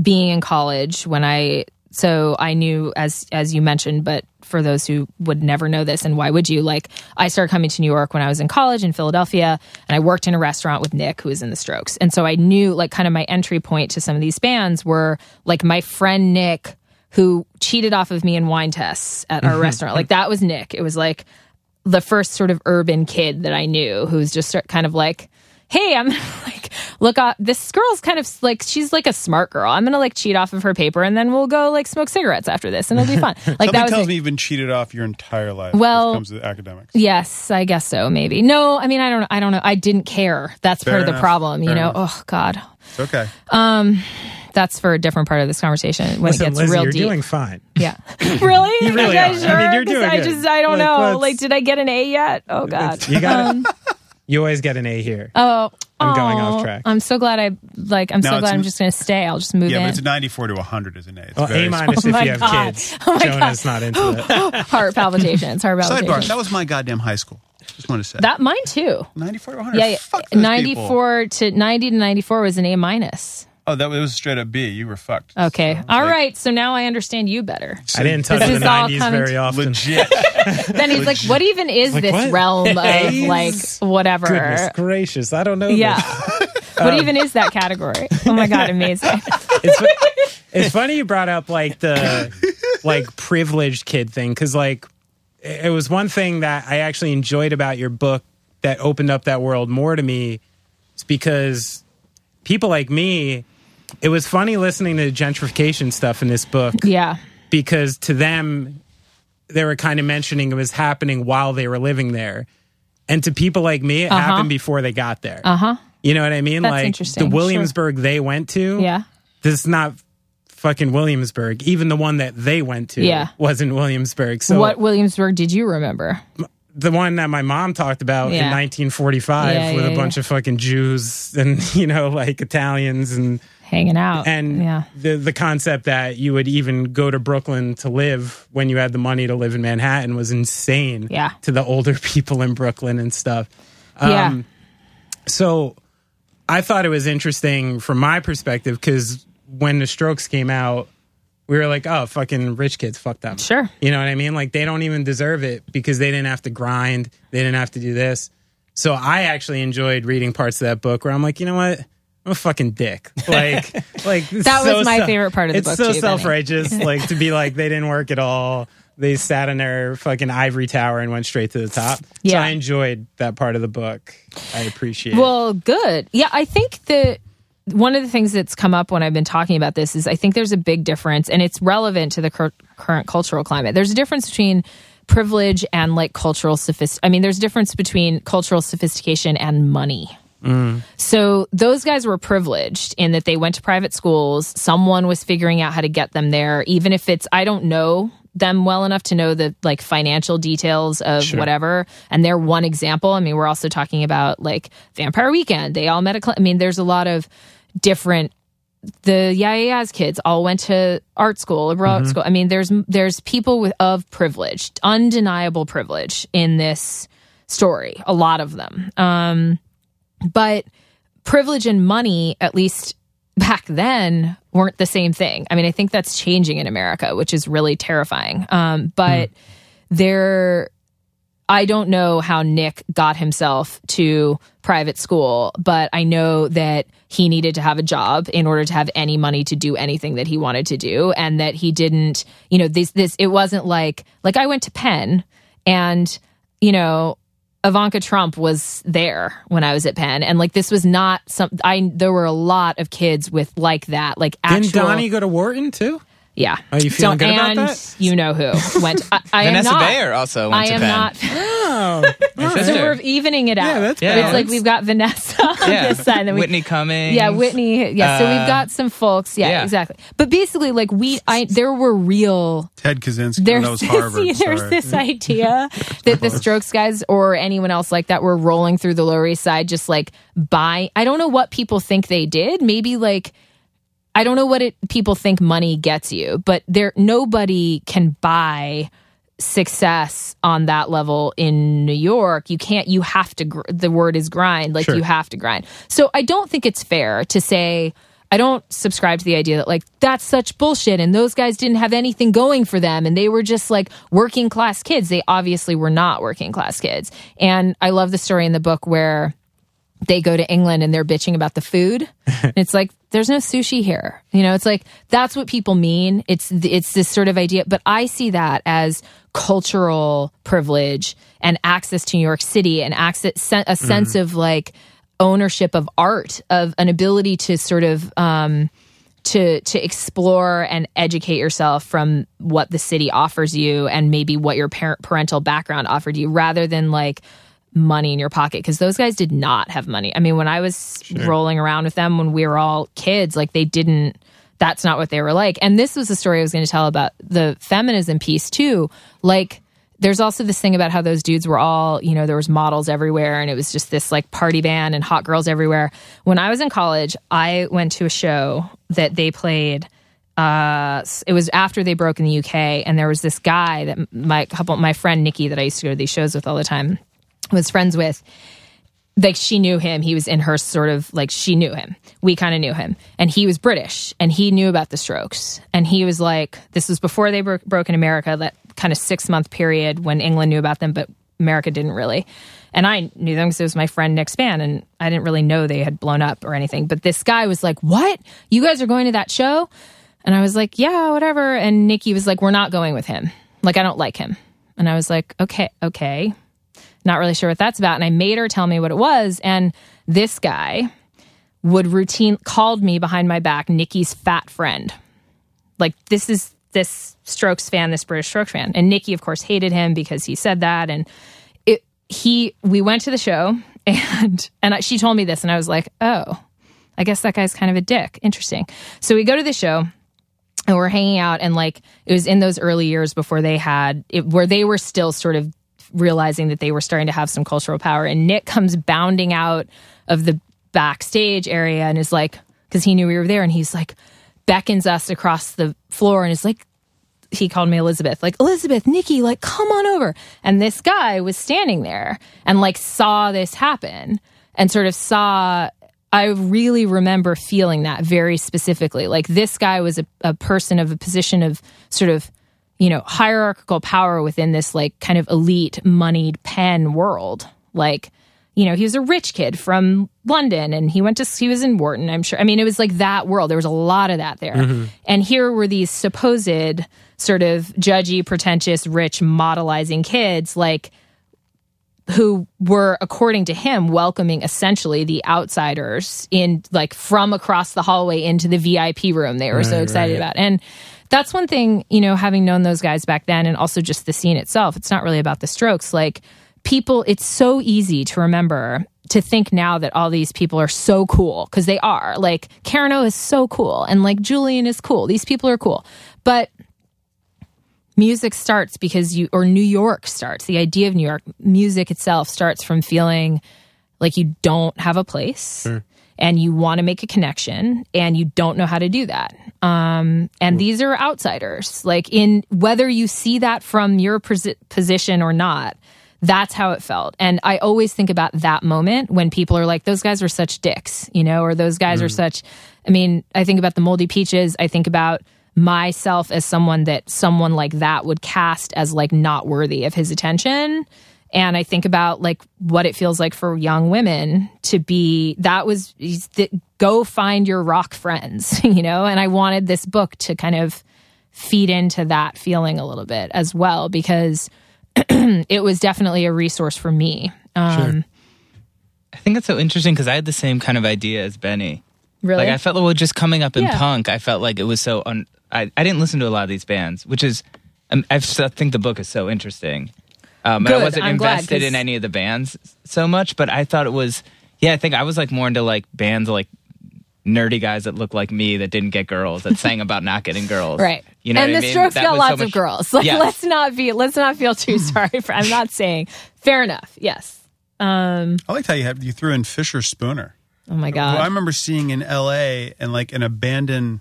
being in college when I so I knew as as you mentioned, but for those who would never know this and why would you like I started coming to New York when I was in college in Philadelphia and I worked in a restaurant with Nick who was in the Strokes. And so I knew like kind of my entry point to some of these bands were like my friend Nick who cheated off of me in wine tests at our mm-hmm. restaurant. Like that was Nick. It was like the first sort of urban kid that I knew who's just kind of like, hey, I'm like, look, uh, this girl's kind of like, she's like a smart girl. I'm gonna like cheat off of her paper, and then we'll go like smoke cigarettes after this, and it'll be fun. Like Something that was tells it. me you've been cheated off your entire life. Well- when it comes to academics. Yes, I guess so. Maybe no. I mean, I don't. I don't know. I didn't care. That's Fair part of the enough. problem. You Fair know. enough. Oh God. It's okay. Um, that's for a different part of this conversation when Listen, it gets Lizzy, real deep. you're doing fine. yeah. really? You really Are are. you I mean, sure? you're 'Cause doing I just. I don't Like, know. Like, did I get an A yet? Oh God. You got it. You always get an A here. Oh, I'm going aw, off track. I'm so glad I like. I'm No, so it's glad I'm n- just going to stay. I'll just move Yeah, in. but it's a 94 to 100 is an A. It's well, very A minus Oh if my you have God. kids. Oh my Jonah's not into it. heart palpitations. Heart Sidebar. palpitations. That was my goddamn high school. Just want to say That mine too. 94 to 100. Yeah, yeah. Fuck those 94 to 90 to 94 was an A minus. Oh, that was straight up B. You were fucked. Okay. So, All like, right. So now I understand you better. I didn't touch This the is all 90s coming very often. Legit. Then he's like, what even is Like, this what? realm of like whatever? Goodness gracious, I don't know. Yeah. this. what um, even is that category? Oh my God, amazing. it's, it's funny you brought up like the like privileged kid thing because like it it was one thing that I actually enjoyed about your book that opened up that world more to me. It's because people like me. It was funny listening to the gentrification stuff in this book Yeah. because to them they were kind of mentioning it was happening while they were living there. And to people like me, it happened before they got there. Uh huh. You know what I mean? That's like interesting, the sure. Williamsburg they went to. Yeah. This is not fucking Williamsburg. Even the one that they went to Yeah. wasn't Williamsburg. So what Williamsburg did you remember? the one that my mom talked about in 1945 Yeah, with yeah, a bunch of fucking Jews and you know like Italians and Hanging out. and yeah. the the concept that you would even go to Brooklyn to live when you had the money to live in Manhattan was insane Yeah. to the older people in Brooklyn and stuff. yeah. Um, So I thought it was interesting from my perspective because when the Strokes came out, we were like, "Oh, fucking rich kids, fuck them." Sure. You know what I mean? Like they don't even deserve it because they didn't have to grind, they didn't have to do this. So I actually enjoyed reading parts of that book where I'm like, you know what? I'm a fucking dick. Like, like That was my favorite part of the it's book, so too, self righteous, like to be like they didn't work at all. They sat in their fucking ivory tower and went straight to the top. So Yeah. I enjoyed that part of the book. I appreciate it. Well, good. Yeah, I think that one of the things that's come up when I've been talking about this is I think there's a big difference, and it's relevant to the cur- current cultural climate. There's a difference between privilege and like cultural sophist. I mean, there's a difference between cultural sophistication and money. So those guys were privileged in that they went to private schools. Someone was figuring out how to get them there, even if it's I don't know them well enough to know the like financial details of whatever. And they're one example. I mean, we're also talking about like Vampire Weekend. They all met a. Cl- I mean, there's a lot of different. The Yeah Yeah Yeahs kids all went to art school, liberal art school. I mean, there's there's people with of privilege, undeniable privilege in this story. A lot of them. Um, but privilege and money, at least back then, weren't the same thing. I mean, I think that's changing in America, which is really terrifying. Um, but there, I don't know how Nick got himself to private school, but I know that he needed to have a job in order to have any money to do anything that he wanted to do, and that he didn't. You know, this this it wasn't like like I went to Penn, and you know Ivanka Trump was there when I was at Penn, and like this was not some. I there were a lot of kids with like that, like actual. Didn't Donnie go to Wharton too? Yeah. Are you feeling Don't- good about that? You know who went. I, I am Vanessa not. Bayer also went I to am Penn. not. Oh, My So we're evening it out. Yeah, that's Yeah. It's like we've got Vanessa on yeah. this side, and then we, Whitney Cummings. yeah, Whitney. Yeah, so Uh, we've got some folks. Yeah, yeah. exactly. But basically, like we, I there were real Ted Kaczynski. there's that was this, there's sorry. this idea that the Strokes guys or anyone else like that were rolling through the Lower East Side, just like by. I don't know what people think they did. Maybe like I don't know what it people think money gets you, but there nobody can buy success on that level in New York. You can't. You have to. gr- The word is grind. Like Sure. you have to grind. So I don't think it's fair to say. I don't subscribe to the idea that like that's such bullshit and those guys didn't have anything going for them and they were just like working class kids. They obviously were not working class kids. And I love the story in the book where they go to England and they're bitching about the food. And it's like there's no sushi here. You know, it's like that's what people mean. It's it's this sort of idea, but I see that as cultural privilege and access to New York City and access a sense of like ownership of art, of an ability to sort of um to to explore and educate yourself from what the city offers you and maybe what your parent parental background offered you rather than like money in your pocket because those guys did not have money. I mean, when I was rolling around with them when we were all kids, like they didn't that's not what they were like. And this was the story I was going to tell about the feminism piece too. Like there's also this thing about how those dudes were all, you know, there was models everywhere and it was just this like party band and hot girls everywhere. When I was in college, I went to a show that they played uh it was after they broke in the UK and there was this guy that my couple my friend Nikki that I used to go to these shows with all the time was friends with like she knew him. He was in her sort of like she knew him. We kind of knew him, and he was British, and he knew about the Strokes, and he was like, this was before they broke, broke in America. That kind of six month period when England knew about them, but America didn't really. And I knew them because it was my friend Nick Span, and I didn't really know they had blown up or anything. But this guy was like, "What? You guys are going to that show?" And I was like, "Yeah, whatever." And Nikki was like, "We're not going with him. Like, I don't like him." And I was like, "Okay, okay." Not really sure what that's about. And I made her tell me what it was. And this guy would routine called me behind my back Nikki's fat friend. Like this is this Strokes fan, this British Strokes fan. And Nikki, of course, hated him because he said that. And it he we went to the show and and she told me this and I was like, oh, I guess that guy's kind of a dick. Interesting. So we go to the show and we're hanging out and like it was in those early years before they had it where they were still sort of realizing that they were starting to have some cultural power and nick comes bounding out of the backstage area and is like because he knew we were there and he's like beckons us across the floor and is like he called me elizabeth like elizabeth nikki like come on over and this guy was standing there and like saw this happen and sort of saw I really remember feeling that very specifically. Like this guy was a, a person of a position of sort of, you know, hierarchical power within this like kind of elite, moneyed Penn world. Like, you know, he was a rich kid from London and he went to, he was in Wharton, I'm sure. I mean, it was like that world. There was a lot of that there. Mm-hmm. And here were these supposed sort of judgy, pretentious, rich, modelizing kids, like, who were according to him welcoming essentially the outsiders in like from across the hallway into the VIP room they were so excited about and that's one thing you know having known those guys back then and also just the scene itself it's not really about the strokes. Like people it's so easy to remember to think now that all these people are so cool because they are. Like Karen O is so cool and like Julian is cool. These people are cool. But music starts because you or New York starts. The idea of New York music itself starts from feeling like you don't have a place hmm. And you want to make a connection and you don't know how to do that. Um, and these are outsiders. Like in whether you see that from your posi- position or not, that's how it felt. And I always think about that moment when people are like, those guys are such dicks, you know, or those guys are such. I mean, I think about the moldy peaches. I think about myself as someone that someone like that would cast as like not worthy of his attention. And I think about like what it feels like for young women to be that was the, go find your rock friends, you know? And I wanted this book to kind of feed into that feeling a little bit as well because it was definitely a resource for me. Um, I think it's so interesting because I had the same kind of idea as Benny. Really? Like I felt like well, just coming up in Yeah. punk, I felt like it was so. Un- I I didn't listen to a lot of these bands, which is um, I think the book is so interesting. Um, and I wasn't I'm glad, in any of the bands so much, but I thought it was. Yeah, I think I was like more into like bands like nerdy guys that looked like me that didn't get girls that sang about not getting girls. Right. You know and what the I mean? Strokes That got was so lots of girls. Like, Yes. let's not be, let's not feel too sorry for. I'm not saying. Fair enough. Yes. Um. I liked how you had you threw in Fischerspooner. Oh my Who I remember seeing in L.A. in like an abandoned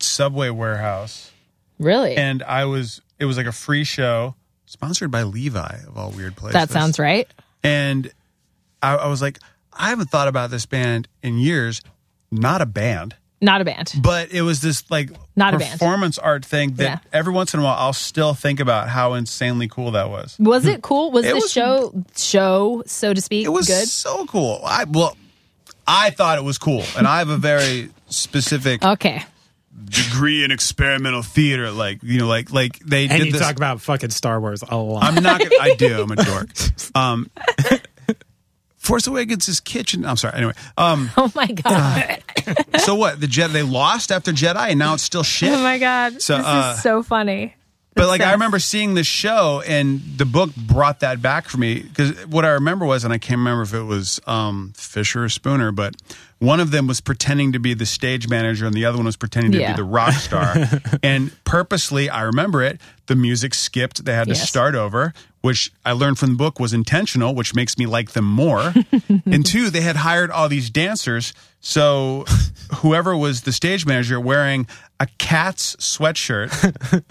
subway warehouse, Really? and I was it was like a free show sponsored by Levi of all weird places. that sounds right. And I, I was like, I haven't thought about this band in years. Not a band, Not a band. but it was this like Not a band. performance art thing that Yeah. every once in a while I'll still think about how insanely cool that was. Was it cool? Was It the was- show show so to speak It was good? so cool. I well, I thought it was cool, and I have a very specific Okay. Degree in experimental theater. Like you know, like like they And did you this. talk about fucking Star Wars a lot. I'm not. Gonna, I do. I'm a dork. Um, Force Awakens is kitchen. I'm sorry. Anyway, um, Oh my god. so what? The Jedi they lost after Jedi, and now it's still shit. oh my god. So, this uh, is so funny. But like I remember seeing the show, and the book brought that back for me because what I remember was, and I can't remember if it was um, Fischer or Spooner, but one of them was pretending to be the stage manager, and the other one was pretending to Yeah. be the rock star. and purposely, I remember it. The music skipped; they had to Yes. start over, which I learned from the book was intentional, which makes me like them more. and two, they had hired all these dancers, so whoever was the stage manager wearing a cat's sweatshirt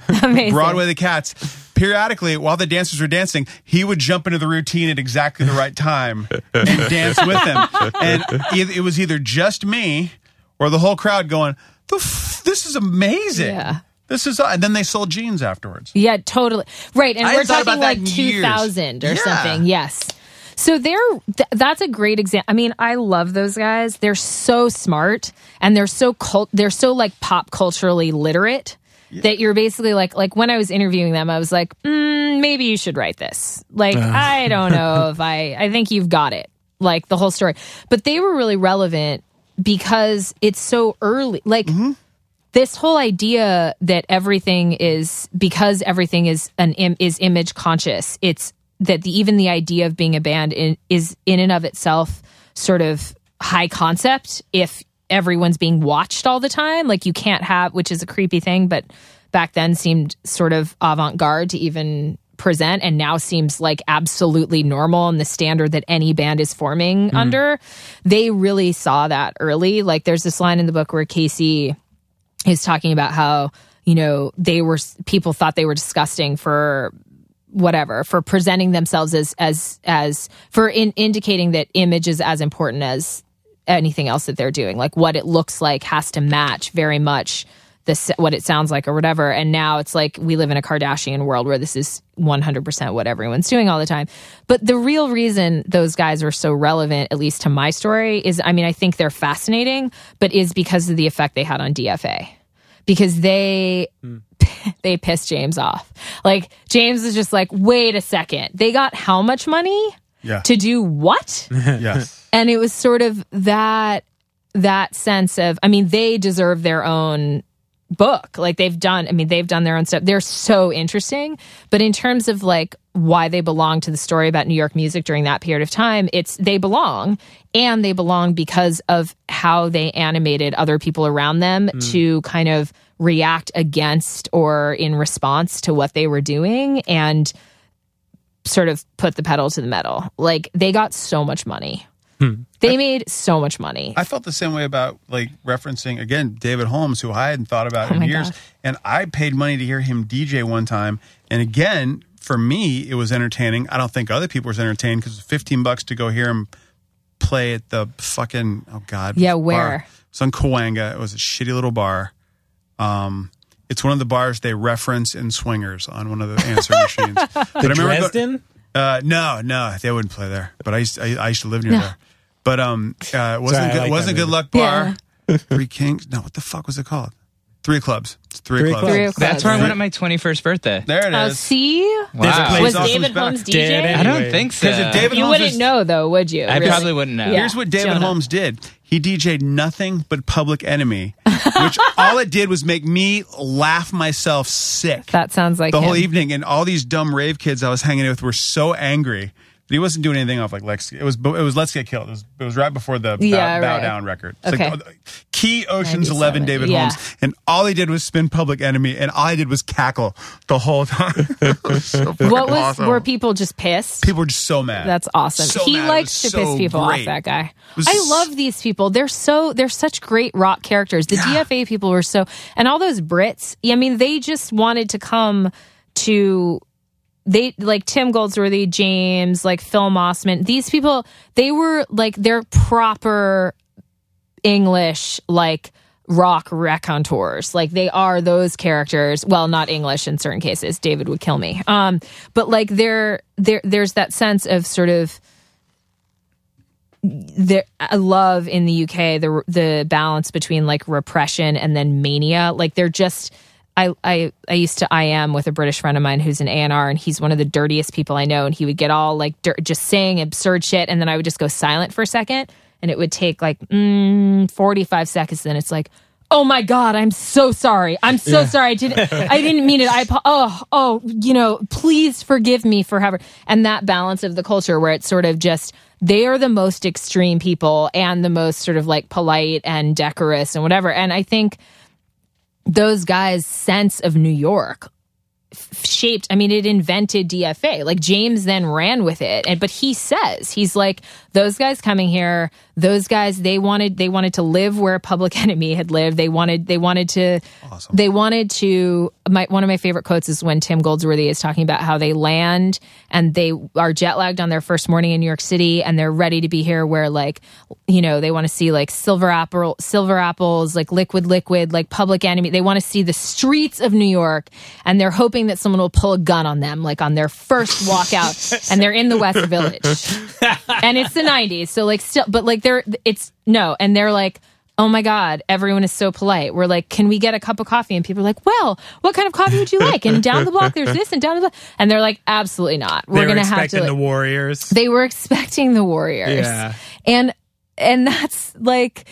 Amazing. Broadway the Cats, periodically, while the dancers were dancing, he would jump into the routine at exactly the right time and dance with them. And it it was either just me or the whole crowd going, "The f- "This is amazing." Yeah. This is, and then they sold jeans afterwards. Yeah, totally. Right. And I we're talking about like in years. 2000 or Yeah. something. Yes. So they're th- that's a great example. I mean, I love those guys. They're so smart and they're so cult they're so like pop culturally literate that you're basically like like when I was interviewing them, I was like, mm, maybe you should write this. Like, I don't know if I I think you've got it. Like the whole story. But they were really relevant because it's so early. Like this whole idea that everything is because everything is an Im, is image conscious it's that the, even the idea of being a band in, is in and of itself sort of high concept if everyone's being watched all the time. Like you can't have which is a creepy thing but back then seemed sort of avant-garde to even present and now seems like absolutely normal and the standard that any band is forming mm-hmm. under. They really saw that early. Like there's this line in the book where casey is talking about how you know they were people thought they were disgusting for whatever for presenting themselves as as as for in, indicating that image is as important as anything else that they're doing. Like what it looks like has to match very much this what it sounds like or whatever. And now it's like we live in a kardashian world where this is 100% what everyone's doing all the time. But the real reason those guys are so relevant at least to my story is i mean i think they're fascinating but is because of the effect they had on dfa because they hmm. they pissed james off. Like james is just like wait a second. They got how much money Yeah. to do what? Yes. and it was sort of that that sense of i mean they deserve their own book. Like they've done i mean they've done their own stuff. They're so interesting. But in terms of like why they belong to the story about new york music during that period of time it's they belong. And they belong because of how they animated other people around them hmm. to kind of react against or in response to what they were doing and sort of put the pedal to the metal. Like they got so much money they made so much money I felt the same way about like referencing again David Holmes, who I hadn't thought about Oh in years, God. and I paid money to hear him DJ one time, and again for me it was entertaining. I don't think other people were entertained because it fifteen bucks to go hear him play at the fucking oh god Yeah, where? It was on Cahuenga. It was a shitty little bar. Um, it's one of the bars they reference in Swingers on one of the answer machines. But I remember go- Dresden? Uh, no, no, they wouldn't play there. But I used, I, I used to live near No. there. But um, uh, it wasn't Sorry, good, like wasn't good luck bar. Three Kings. No, what the fuck was it called? Three clubs. It's three, Three clubs. Clubs. Three of That's where I went at my 21st birthday. There it is. Oh, see Wow. was also David. Holmes Dead DJ? end. I don't think so. If David You Holmes wouldn't was- know though, would you? I Really? probably wouldn't know. Yeah. Here's what David Jonah. Holmes did. He DJ'd nothing but Public Enemy, which all it did was make me laugh myself sick That sounds like the whole evening. And all these dumb rave kids I was hanging out with were so angry he wasn't doing anything off like Lex. It was it was Let's Get Killed. It was, it was right before the Bow, Yeah, Bow right. Down record. It's Okay. like, oh, key Ocean's Eleven, David yeah. Holmes, and all he did was spin Public Enemy, and all I did was cackle the whole time. Was so What was awesome. were people just pissed? People were just so mad. That's awesome. So he mad. Likes was to piss people great. off. That guy. I love these people. They're so they're such great rock characters. The DFA people were so, and all those Brits. I mean, they just wanted to come to. They like Tim Goldsworthy, James, like Phil Mossman. These people, they were like they're proper English, like rock raconteurs. Like they are those characters. Well, not English in certain cases. David would kill me. Um, but like there, there, there's that sense of sort of there. I love in the UK the the balance between like repression and then mania. Like they're just. I, I I used to I am with a British friend of mine who's an A&R and he's one of the dirtiest people I know and he would get all like dir- just saying absurd shit and then I would just go silent for a second and it would take like mm, 45 seconds then it's like oh my god I'm so sorry. I'm so sorry. I didn't I didn't mean it. I oh oh you know please forgive me for having and that balance of the culture where it's sort of just they are the most extreme people and the most sort of like polite and decorous and whatever and I think those guys' sense of New York shaped i mean it invented dfa like james then ran with it. And but he says he's like those guys coming here those guys they wanted they wanted to live where public enemy had lived. They wanted they wanted to they wanted to my one of my favorite quotes is when Tim Goldsworthy is talking about how they land and they are jet lagged on their first morning in New York City and they're ready to be here where like you know they want to see like silver apple silver apples like liquid liquid like public enemy. They want to see the streets of New York and they're hoping that someone will pull a gun on them like on their first walk out and they're in the West Village. And it's the 90s so like still but like they're it's no. And they're like oh my god everyone is so polite. We're like can we get a cup of coffee? And people are like well what kind of coffee would you like? And down the block there's this and down the block. And they're like absolutely not. We're gonna have to expecting like, the Warriors. they were expecting the warriors. Yeah. and and that's like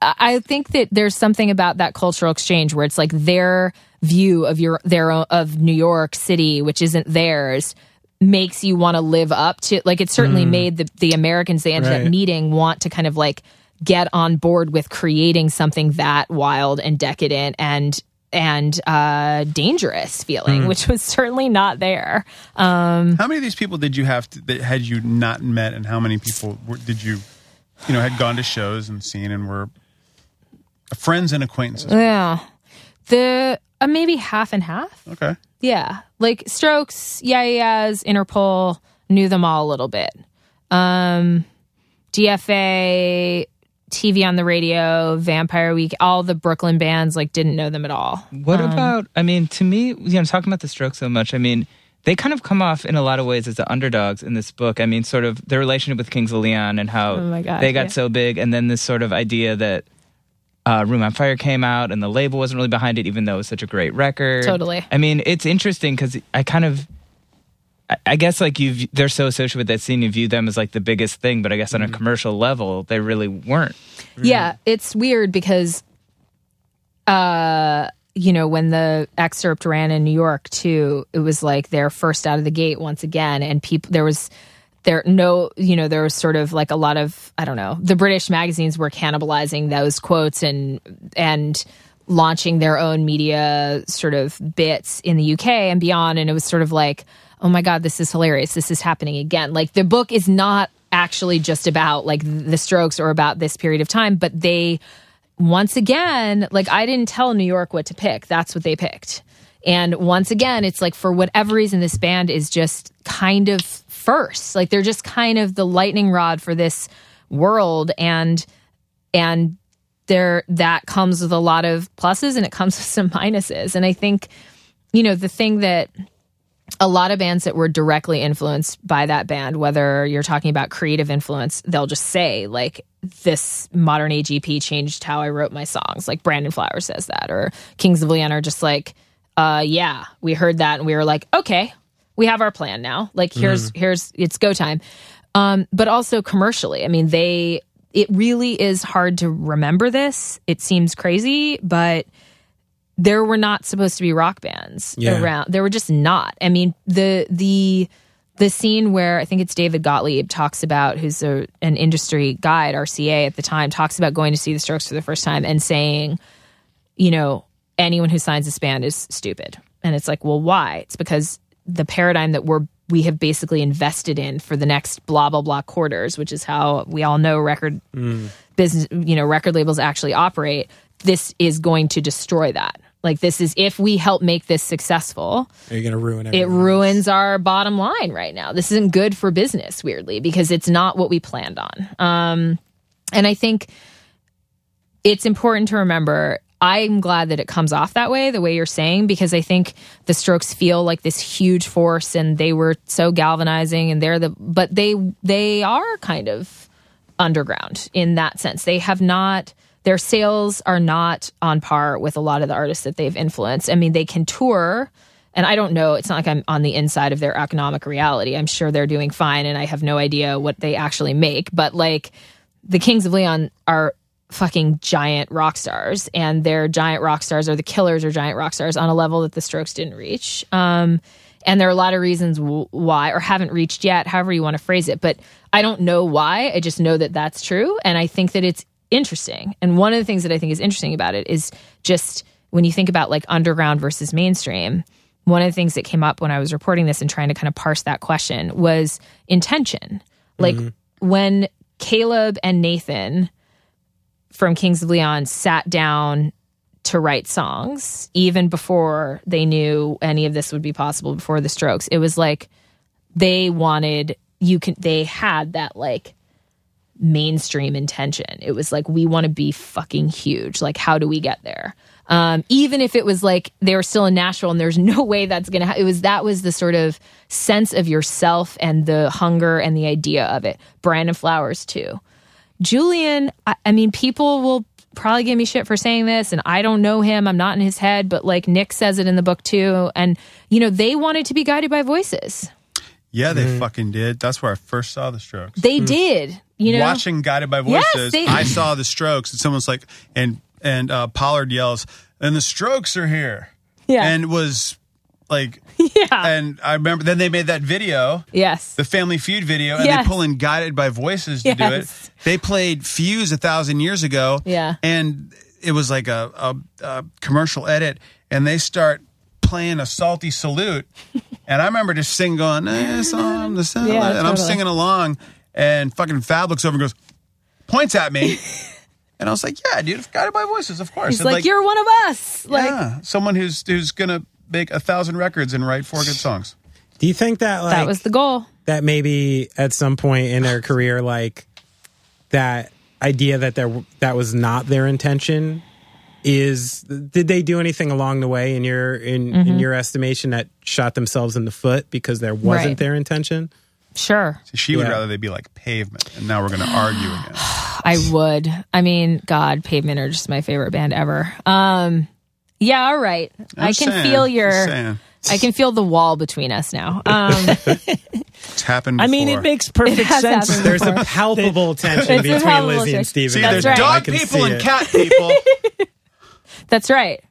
I I think that there's something about that cultural exchange where it's like their view of your their own, of New York City, which isn't theirs, makes you want to live up to like it certainly made the the Americans they ended Right. up meeting want to kind of like get on board with creating something that wild and decadent and and uh dangerous feeling which was certainly not there um How many of these people did you have to, that had you not met, and how many people were, did you, you know, had gone to shows and seen and were friends and acquaintances? yeah the uh, maybe half and half Okay. Yeah, like Strokes, yeah, yeahs, Interpol knew them all a little bit. Um, DFA, TV on the radio, Vampire Week, all the Brooklyn bands like didn't know them at all. What about? I mean, to me, you know, talking about the Strokes so much. I mean, they kind of come off in a lot of ways as the underdogs in this book. I mean, sort of their relationship with Kings of Leon and how Oh God, they got yeah. so big, and then this sort of idea that uh, Room on Fire came out and the label wasn't really behind it, even though it was such a great record. Totally. I mean, it's interesting because I kind of. I- I guess like you, they're so associated with that scene. You view them as like the biggest thing, but I guess on Mm-hmm. a commercial level, they really weren't. Yeah, it's weird because, uh, you know, when the excerpt ran in New York too, it was like their first out of the gate once again, and people there was there no you know there was sort of like a lot of I don't know the British magazines were cannibalizing those quotes and and launching their own media sort of bits in the UK and beyond, and it was sort of like oh my god this is hilarious. This is happening again. Like the book is not actually just about like the strokes or about this period of time but they once again like i didn't tell new york what to pick. That's what they picked. And once again it's like for whatever reason this band is just kind of first like they're just kind of the lightning rod for this world and and there that comes with a lot of pluses and it comes with some minuses and i think you know the thing that a lot of bands that were directly influenced by that band, whether you're talking about creative influence, they'll just say, like, this Modern Age EP changed how I wrote my songs. Like Brandon Flowers says that, or Kings of Leon are just like, uh, yeah, we heard that and we were like, okay, we have our plan now. Like, here's, here's, it's go time. Um, but also commercially, I mean, they, it really is hard to remember this. It seems crazy, but there were not supposed to be rock bands Yeah. around. There were just not. I mean, the the the scene where I think it's David Gottlieb talks about, who's a, an industry guide, RCA at the time, talks about going to see the Strokes for the first time and saying, you know, anyone who signs this band is stupid. And it's like, well, why? It's because the paradigm that we're we have basically invested in for the next blah blah blah quarters, which is how we all know record business, you know, record labels actually operate. This is going to destroy that. Like this is if we help make this successful, Are you going to ruin it ruins our bottom line right now. This isn't good for business, weirdly, because it's not what we planned on. Um, and I think it's important to remember. I'm glad that it comes off that way, the way you're saying, because I think the Strokes feel like this huge force, and they were so galvanizing, and they're the, but they they are kind of underground in that sense. They have not their sales are not on par with a lot of the artists that they've influenced. I mean, they can tour and I don't know, it's not like I'm on the inside of their economic reality. I'm sure they're doing fine and I have no idea what they actually make, but like the Kings of Leon are fucking giant rock stars and their giant rock stars or the killers are giant rock stars on a level that the strokes didn't reach. Um, and there are a lot of reasons w- why or haven't reached yet however you want to phrase it but i don't know why. I just know that that's true and i think that it's interesting. And one of the things that i think is interesting about it is just when you think about like underground versus mainstream one of the things that came up when i was reporting this and trying to kind of parse that question was intention. Like when caleb and nathan from Kings of Leon sat down to write songs even before they knew any of this would be possible before the strokes. It was like they wanted you can they had that like mainstream intention. It was like we want to be fucking huge. Like how do we get there? Um, even if it was like they were still in Nashville and there's no way that's gonna. It was that was the sort of sense of yourself and the hunger and the idea of it. Brandon Flowers too. Julian, I, I mean, people will probably give me shit for saying this, and I don't know him. I'm not in his head, but like Nick says it in the book too. And you know, they wanted to be guided by voices. Yeah, they fucking did. That's where I first saw the Strokes. They did. You know, Watching Guided by Yes, Voices, they- I saw the Strokes, and someone's like, and and uh, Pollard yells, "And the Strokes are here!" Yeah. and was like, yeah, and I remember then they made that video. yes, the Family Feud video, and Yes. they pull in Guided by Voices to do it. They played Fuse a thousand years ago, Yeah. and it was like a, a, a commercial edit, and they start playing a salty salute, and I remember just singing, going, eh, song, the sound, Yeah, and I'm singing along, and fucking Fab looks over and goes, points at me, and I was like, yeah, dude, Guided by Voices, of course. he's And like, you're one of us. Like, yeah, someone who's who's gonna make a thousand records and write four good songs. Do you think that like that was the goal. that maybe at some point in their career, like that idea that there that was not their intention is did they do anything along the way in your in in your estimation that shot themselves in the foot because there wasn't Right. their intention? Sure, She would Yeah. rather they be like pavement, and now we're gonna argue again. I would. I mean, God, Pavement are just my favorite band ever. Um, yeah, all right. I Just can saying, feel your. I can feel the wall between us now. Um, It's happened. I mean, it makes perfect It sense. There's a palpable tension It's between palpable Lizzy and tension. Steven. See, there's right. Dog people and cat people. that's right.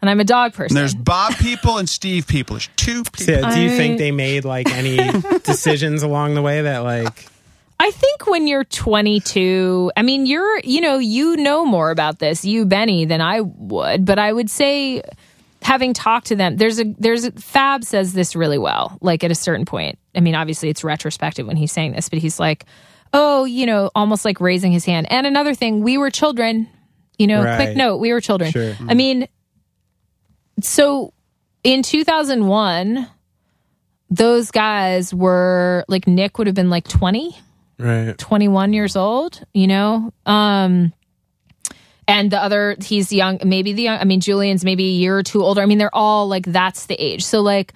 And I'm a dog person. and there's Bob people and Steve people. There's two people. So, do you I- think they made like any decisions along the way that like I think when you're 22, I mean, you're, you know, you know more about this, you, Benny, than I would. But I would say, having talked to them, there's a, there's a, Fab says this really well. Like at a certain point, I mean, obviously it's retrospective when he's saying this, but he's like, oh, you know, almost like raising his hand. And another thing, we were children, you know, quick note, we were children. Sure. I mm-hmm. mean, so in 2001, those guys were like Nick would have been like 20. Right? 21 years old, you know? Um and the other he's young, maybe the young I mean Julian's maybe a year or two older. I mean they're all like that's the age. So like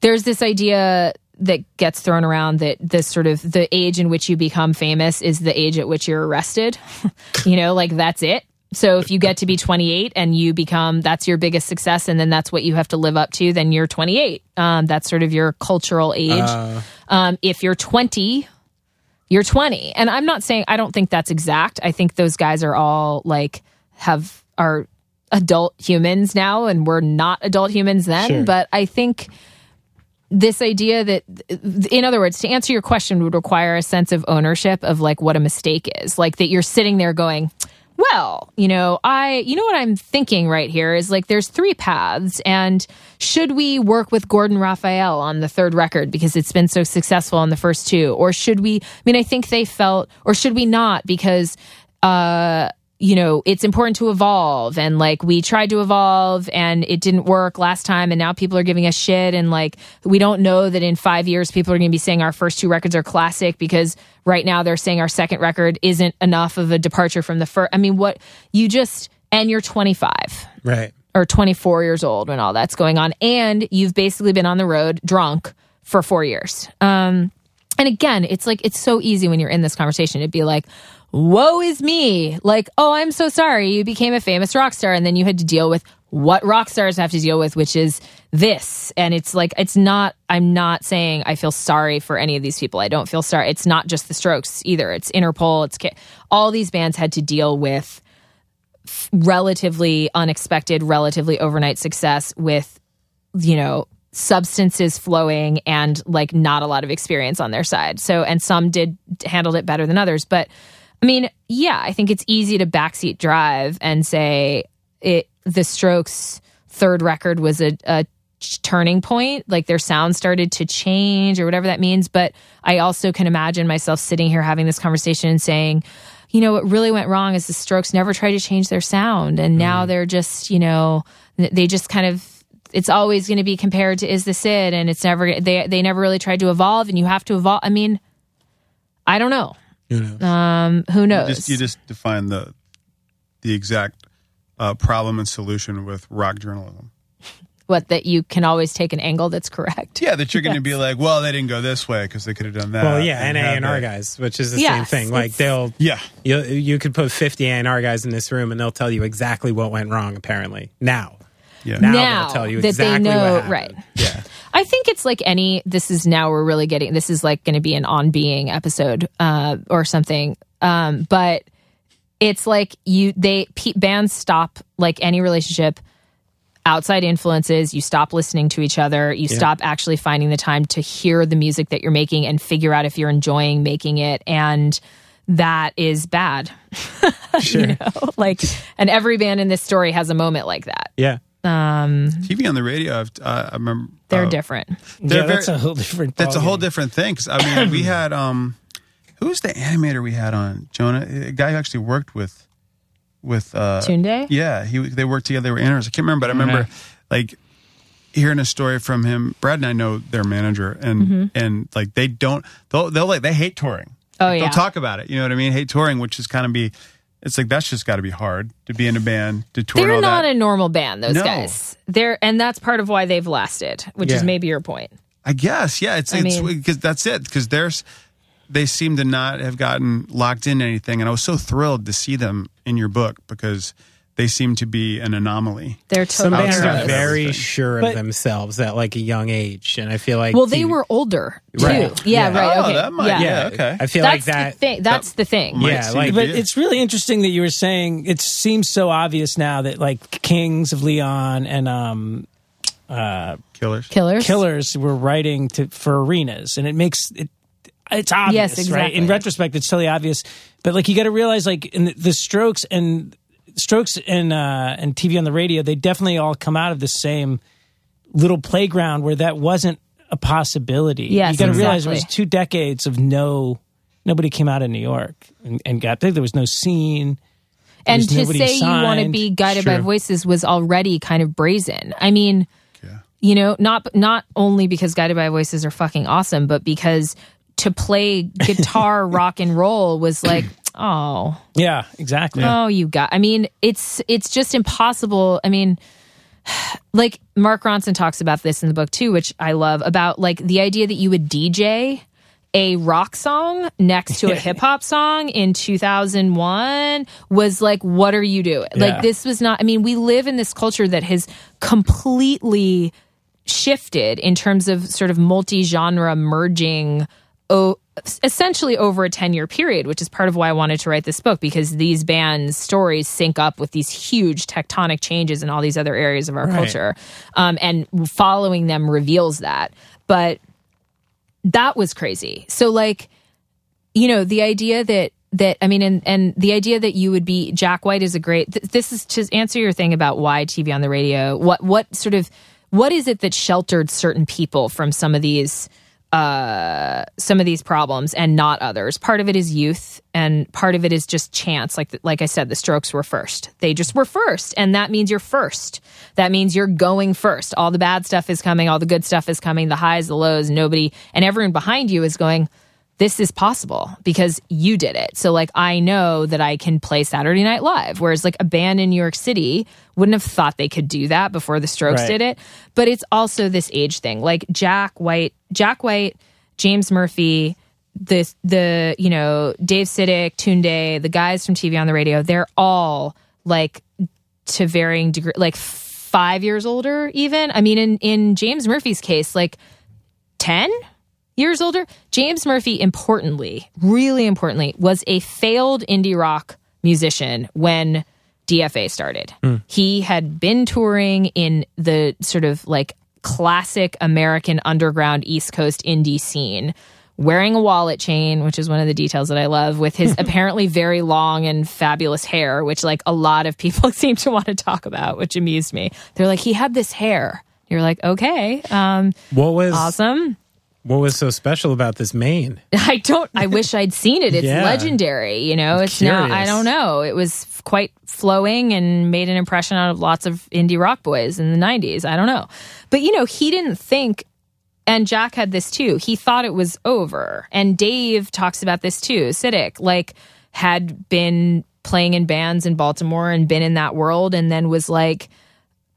there's this idea that gets thrown around that this sort of the age in which you become famous is the age at which you're arrested. you know, like that's it. So if you get to be 28 and you become that's your biggest success and then that's what you have to live up to, then you're 28. Um, that's sort of your cultural age. um, if you're 20, you're 20 and i'm not saying i don't think that's exact. I think those guys are all like have are adult humans now and we're not adult humans then. Sure. but i think this idea that in other words to answer your question would require a sense of ownership of like what a mistake is. Like that you're sitting there going well you know i you know what i'm thinking right here is like there's three paths and should we work with gordon raphael on the third record because it's been so successful on the first two? Or should we i mean i think they felt or should we not because uh you know, it's important to evolve and like we tried to evolve and it didn't work last time and now people are giving us shit and like we don't know that in 5 years people are going to be saying our first two records are classic because right now they're saying our second record isn't enough of a departure from the first. I mean, what you just and you're 25 Right. or 24 years old when all that's going on and you've basically been on the road drunk for 4 years. Um and again, it's like it's so easy when you're in this conversation to be like, "Woe is me!" Like, "Oh, I'm so sorry. You became a famous rock star, and then you had to deal with what rock stars have to deal with, which is this." And it's like, it's not. I'm not saying I feel sorry for any of these people. I don't feel sorry. It's not just the Strokes either. It's Interpol. It's all these bands had to deal with relatively unexpected, relatively overnight success with you know substances flowing and like not a lot of experience on their side so and some did handled it better than others but i mean yeah i think it's easy to backseat drive and say it the strokes third record was a, a turning point like their sound started to change or whatever that means but i also can imagine myself sitting here having this conversation and saying you know, what really went wrong is the Strokes never tried to change their sound, and now Mm. they're just, you know, they just kind of. It's always going to be compared to Is This It, and it's never they they never really tried to evolve, and you have to evolve. I mean, I don't know. You know. Um, who You knows? just, you just define the the exact uh, problem and solution with rock journalism. what that you can always take an angle that's correct. Yeah, that you're going to be like, well, they didn't go this way because they could have done that. Well, yeah, and and A have and R guys, which is the Yes, same thing. Like they'll, Yeah, you you could put fifty A and R guys in this room, and they'll tell you exactly what went wrong. Apparently, now, yeah. now, Now they'll tell you that they exactly know- what happened. right. Yeah, I think it's like any. This is now we're really getting. This is like going to be an on being episode uh, or something. Um, but it's like you they pe bands stop like any relationship. Outside influences, you stop listening to each other. You stop actually finding the time to hear the music that you're making and figure out if you're enjoying making it. And that is bad. sure. you know, like, and every band in this story has a moment like that. yeah. TV on the radio. I've, uh, I remember They're uh, different. They're yeah, that's very- a whole different. That's a whole ballgame. different thing. 'cause, I mean, we had um, who was the animator we had on Jonah? A guy who actually worked with with uh, Tunde? Yeah, he they worked together. They were interns. I can't remember, but I remember like hearing a story from him. Brad and I know their manager, and Mm-hmm. and like they don't they'll they'll like they hate touring. Oh, Like, yeah. they'll talk about it. You know what I mean? Hate touring, which is kind of be. It's like that's just got to be hard to be in a band to tour. They're all not that. a normal band, those No. guys. They're and that's part of why they've lasted, which is maybe your point. I guess, yeah. It's I it's mean- because that's it. Because there's they seem to not have gotten locked in anything, and I was so thrilled to see them in your book because they seem to be an anomaly. They're Some totally bands are of very everything. sure But- of themselves at like a young age, and I feel like well, they TV were older too. Right. Yeah, Yeah. right. Oh, Okay. that might- yeah. yeah. okay. I feel That's like that. the thing. That's the thing. Yeah, like- But it. it's really interesting that you were saying it seems so obvious now that like Kings of Leon and um, killers. Killers. Killers were writing to for arenas, and it makes it. It's obvious, Yes, right? In retrospect, it's totally obvious. But like, you got to realize, like, in the, the Strokes and Strokes and uh, and TV on the radio, they definitely all come out of the same little playground where that wasn't a possibility. Yes, you got to realize it was two decades of no. Nobody came out of New York and, and got there. There was no scene. and to nobody say you want to be guided by voices was already kind of brazen. I mean, yeah. you know, not not only because guided by voices are fucking awesome, but because to play guitar rock and roll was like, oh, Yeah, exactly. oh, you got. I mean, it's it's just impossible. I mean. Like Mark Ronson talks about this in the book too, which I love about like the idea that you would DJ a rock song next to a hip hop song in 2001 was like, what are you doing? Yeah. Like, this was not, I mean, we live in this culture that has completely shifted in terms of sort of multi genre merging. Essentially over a 10 year period, which is part of why I wanted to write this book because these bands' stories sync up with these huge tectonic changes in all these other areas of our Right. culture. Um, and following them reveals that. But that was crazy. So like, you know, the idea that that I mean, and and the idea that you would be Jack White is a great. Th- this is to answer your thing about why TV on the radio. What what sort of what is it that sheltered certain people from some of these uh some of these problems and not others part of it is youth and part of it is just chance like like i said the strokes were first they just were first and that means you're first that means you're going first all the bad stuff is coming all the good stuff is coming the highs the lows nobody and everyone behind you is going this is possible because you did it. So like I know that I can play Saturday Night Live whereas like a band in New York City wouldn't have thought they could do that before the Strokes Right. did it. But it's also this age thing. Like Jack White, Jack White, James Murphy, the the you know, Dave Sitek, Tunde, the guys from TV on the radio, they're all like to varying degree like 5 years older even. I mean in in James Murphy's case like 10 years older. James Murphy, importantly, really importantly, was a failed indie rock musician when DFA started. Hmm. He had been touring in the sort of like classic American underground East Coast indie scene. Wearing a wallet chain, which is one of the details that I love, with his apparently very long and fabulous hair, which like a lot of people seem to want to talk about, which amused me. They're like, he had this hair. You're like, okay, um, What was awesome. What was so special about this mane? I don't. I wish I'd seen it. It's Yeah. legendary. You know, it's not. I don't know. It was quite flowing and made an impression out of lots of indie rock boys in the '90s. I don't know, but you know, he didn't think. And Jack had this too. He thought it was over. And Dave talks about this too. Sitek, like, had been playing in bands in Baltimore and been in that world, and then was like,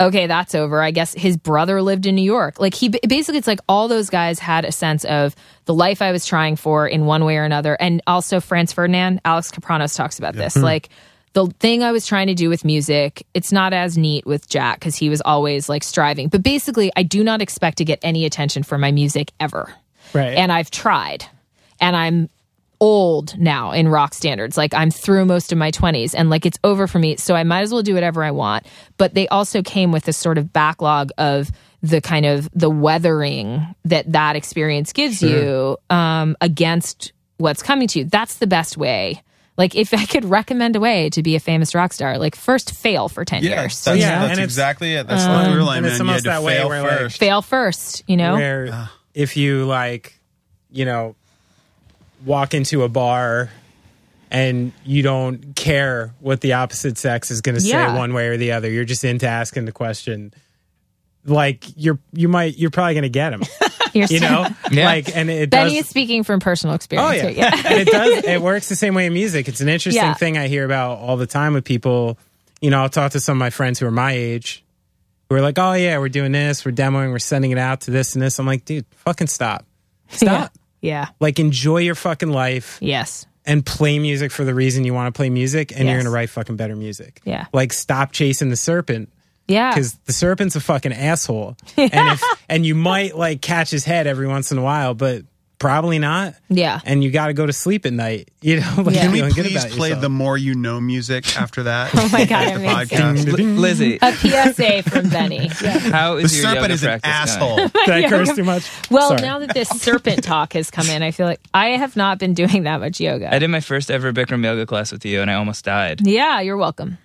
okay, that's over. I guess his brother lived in New York. Like he basically, it's like all those guys had a sense of the life I was trying for in one way or another. And also Franz Ferdinand, Alex Kapranos talks about this. Hmm. Like the thing I was trying to do with music, it's not as neat with Jack because he was always like striving. But basically, I do not expect to get any attention for my music ever. Right. And I've tried. And I'm old now in rock standards. Like I'm through most of my 20s and like it's over for me. So I might as well do whatever I want. But they also came with this sort of backlog of the kind of the weathering that that experience gives you um, against what's coming to you. That's the best way. Like if I could recommend a way to be a famous rock star, like first fail for 10 Yeah, years. that's, Yeah, that's and exactly it. That's the through line, and it's man. You almost had to that way fail where, like, first. Fail first, you know? Where if you like, you know, walk into a bar and you don't care what the opposite sex is going to say Yeah. one way or the other, you're just into asking the question. Like you're, you might, you're probably going to get them. You're know, Yeah. like, and it Benny does. is speaking from personal experience. Oh yeah, yeah. and it does. It works the same way in music. It's an interesting Yeah. thing I hear about all the time with people. You know, I'll talk to some of my friends who are my age, who are like, "Oh yeah, we're doing this, we're demoing, we're sending it out to this and this." I'm like, dude, fucking stop, stop. Yeah. Like, enjoy your fucking life Yes. and play music for the reason you want to play music, and you're gonna write fucking better music. Yeah. Like, stop chasing the serpent Yeah. because the serpent's a fucking asshole, and if and you might like catch his head every once in a while, but probably not. Yeah. And you got to go to sleep at night. You know, like Yeah. Can we feeling good please play yourself. the more you know music after that? Oh my God, the podcast. Li- Lizzy, A PSA from Benny. how The is your serpent is an asshole. Did I curse too much? Well, Sorry. now that this serpent talk has come in, I feel like I have not been doing that much yoga. I did my first ever Bikram yoga class with you, and I almost died. yeah, you're welcome.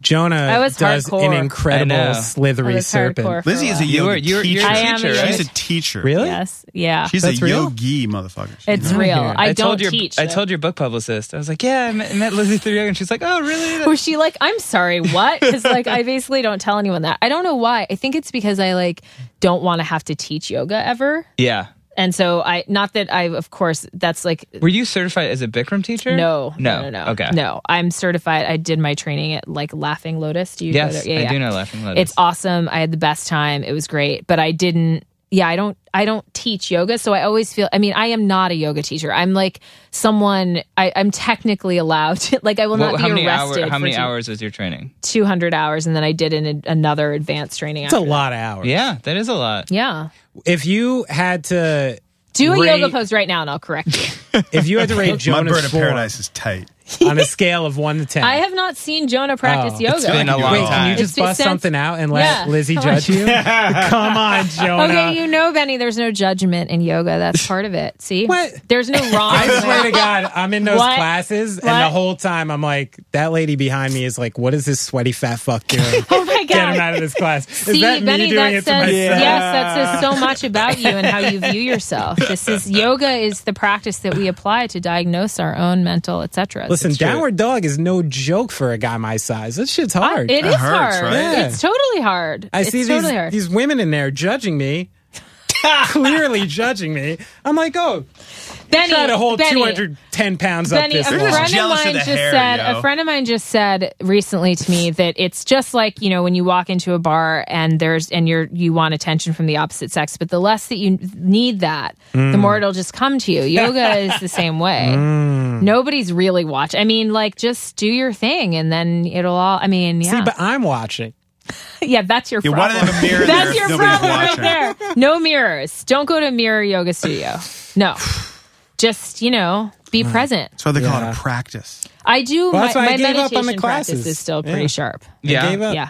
Jonah I was does hardcore. an I incredible. I slithery was serpent. for Lizzy is a while. You yoga were- you're- teacher. you're am a teacher, yoga- She's a teacher. Really? Yes. Yeah. She's That's a real? yogi motherfucker. She it's real. here. I, don't told your teach. I though. told your book publicist. I was like, yeah, I met, met Lizzy through yoga, and she's like, oh, really? Was she like, I'm sorry, what? Because like I basically don't tell anyone that. I don't know why. I think it's because I like don't want to have to teach yoga ever. yeah. And so I not that I of course that's like Were you certified as a Bikram teacher? no, no, no, no, no. Okay. No. I'm certified. I did my training at like Laughing Lotus. Do you Yes? Yeah, I yeah. do know Laughing Lotus. It's awesome. I had the best time. It was great, but I didn't. Yeah, I don't. I don't teach yoga, so I always feel. I mean, I am not a yoga teacher. I'm like someone. I, I'm technically allowed. To, like, I will Well, not how be many arrested. hours? How many two- hours was your training? 200 hours, and then I did an, another advanced training. It's a after that. lot of hours. Yeah, that is a lot. Yeah, If you had to do a rate, yoga pose right now, and I'll correct you. if you had to rate My bird of form paradise is tight. on a scale of one to ten, I have not seen Jonah practice Oh. yoga. It's been a long Wait, can time. you just It's bust since- something out and let Yeah. Lizzy Come on. judge you? Come on, Jonah. Okay, you know, Benny, there's no judgment in yoga. That's part of it. See? What? There's no wrong. I swear to God, I'm in those What? classes, and What? the whole time I'm like, that lady behind me is like, "What is this sweaty fat fuck doing? oh my Get him out of this class." Is See, that Benny, me doing that it to says myself? yes. That says so much about you and how you view yourself. This is yoga is the practice that we apply to diagnose our own mental, etc. Listen, downward dog is no joke for a guy my size. That shit's hard. It That is hurts, hard. right? Yeah. It's totally hard. I it's see totally these, hard. these women in there judging me, clearly judging me. I'm like, oh, Benny, try to hold Benny, 210 pounds up this a wall. friend of Jealous of mine just hair, said. yo. A friend of mine just said recently to me that it's just like you know when you walk into a bar and there's and you're you want attention from the opposite sex, but the less that you need that, the Mm. more it'll just come to you. Yoga is the same way. Mm. Nobody's really watching I mean, like just do your thing and then it'll all. I mean, yeah, See, but I'm watching. yeah, that's your Yeah, why do problem. they have a mirror That's your problem watching? right there. No mirrors. Don't go to a mirror yoga studio. No. Just, you know, be present. That's why they call it a practice. I do Well, my, that's why I my gave up meditation on the practice classes. is still pretty Yeah. sharp. Yeah. Gave up. Yeah.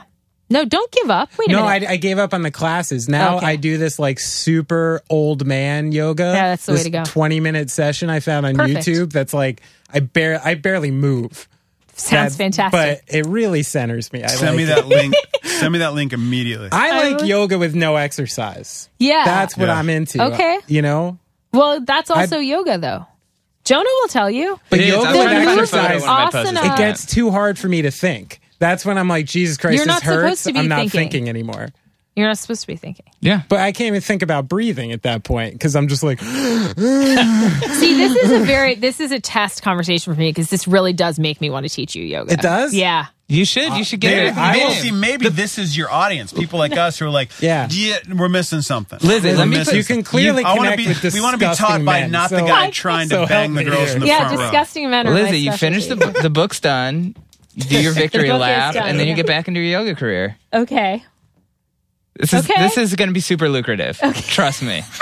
No, don't give up. Wait a No, I, minute. I gave up on the classes. Now Okay. I do this like super old man yoga. Yeah, that's the way to go. Twenty minute session I found on Perfect. YouTube. That's like I ar- I barely move. Sounds That- fantastic. But it really centers me. I Send like me that link. Send me that link immediately. I I like would- yoga with no exercise. Yeah. That's what Yeah. I'm into. Okay. You know? Well, that's also yoga though. Jonah will tell you. But yoga I with was trying to find a moves photo exercise, of one of my posts. asana- it gets too hard for me to think. That's when I'm like, Jesus Christ, You're this not supposed hurts. to be I'm not thinking. thinking anymore. You're not supposed to be thinking. Yeah. But I can't even think about breathing at that point because I'm just like, See, this is a very this is a test conversation for me because this really does make me want to teach you yoga. It does? Yeah. You should. You should get Maybe, it. I maybe, will- see, maybe this is your audience. People like us who are like, Yeah. we're missing something. Lizzy, let me put- you can clearly I wanna connect be, with We want to be taught disgusting by men, not the so- guy trying to bang the me girls in the. Yeah, front row. disgusting men are my Lizzy, you finish the The book's done. Do your victory lap, done, and then you get back into your yoga career. Okay. This is Okay. this is going to be super lucrative. Trust me.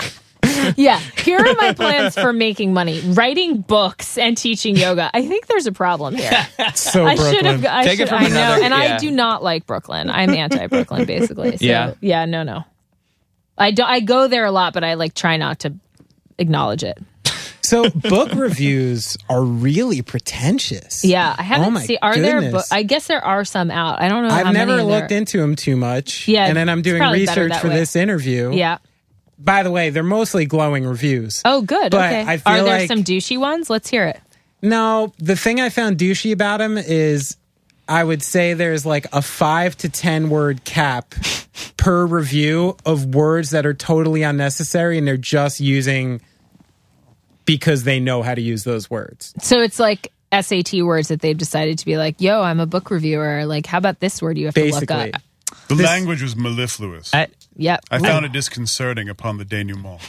Yeah. Here are my plans for making money: writing books and teaching yoga. I think there's a problem here. so I should Brooklyn. have. I Take it should. from I know, another- and I do not like Brooklyn. I'm anti-Brooklyn, basically. So, Yeah. Yeah. No. No. I do. I go there a lot, but I like try not to acknowledge it. So book reviews are really pretentious. Yeah, I haven't Oh seen. Are there? goodness. Bo- I guess there are some out. I don't know. I've never looked there- into them too much. Yeah, And then I'm doing research for way. this interview. Yeah. By the way, they're mostly glowing reviews. Oh, good. But okay. I feel are there like- some douchey ones? Let's hear it. No, the thing I found douchey about him is I would say there's like a five to 10 word cap per review of words that are totally unnecessary and they're just using because they know how to use those words. So it's like SAT words that they've decided to be like, "Yo, I'm a book reviewer." Like, how about this word you have to look up? The This- language was mellifluous. I, Yep. I found it disconcerting upon the denouement.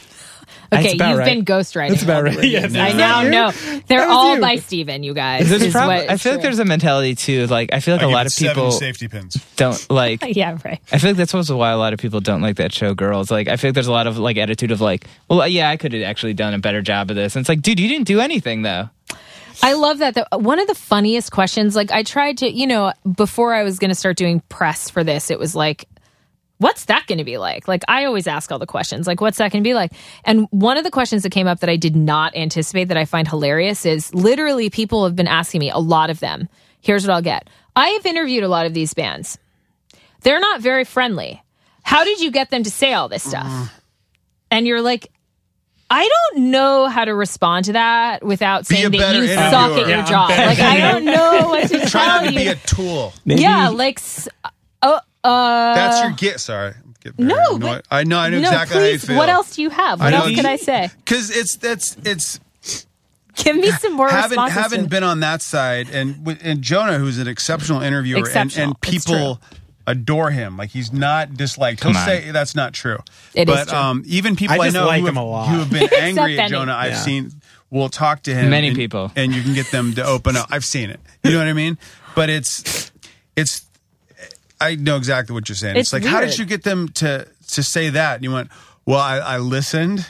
Okay, you've right. been ghostwriting. That's about right. Yes. I Is now know they're all you. by Steven, You guys. there's is prob- what- I feel like there's a mentality too. Like I feel like I a lot of people safety pins. don't like. yeah, right. I feel like that's also why a lot of people don't like that show, Girls. Like, I feel like there's a lot of like attitude of like, well, yeah, I could have actually done a better job of this. And it's like, dude, you didn't do anything though. I love that. Though. One of the funniest questions, like I tried to, you know, before I was going to start doing press for this, it was like, what's that going to be like? Like I always ask all the questions, like, what's that going to be like? And one of the questions that came up that I did not anticipate that I find hilarious is literally people have been asking me, a lot of them. Here's what I'll get. I have interviewed a lot of these bands. They're not very friendly. How did you get them to say all this stuff? Ah. And you're like, I don't know how to respond to that without Be saying that better you suck at interviewer. your Yeah, job. Like I don't know what to Try tell not to you. be a tool. yeah, like s- oh uh That's your get. Sorry. Get very no, annoyed. but- I know. I know no, exactly please. how you feel. What else do you have? What know. else could I say? Because it's that's it's Give me some more haven't haven't it. been on that side, and and Jonah, who's an exceptional interviewer, and, Exceptional. and It's people adore him. Like he's not disliked. He'll on. say that's not true. It is but true. um, even people I I, know like who, him have, a lot. who have been angry at Benny. Jonah, I've Yeah. seen will talk to him. Many and- people. and you can get them to open up. I've seen it. You know what I mean? But it's it's. I know exactly what you're saying. It's, It's like, how did you get them to to say that? And you went, well, I, I listened,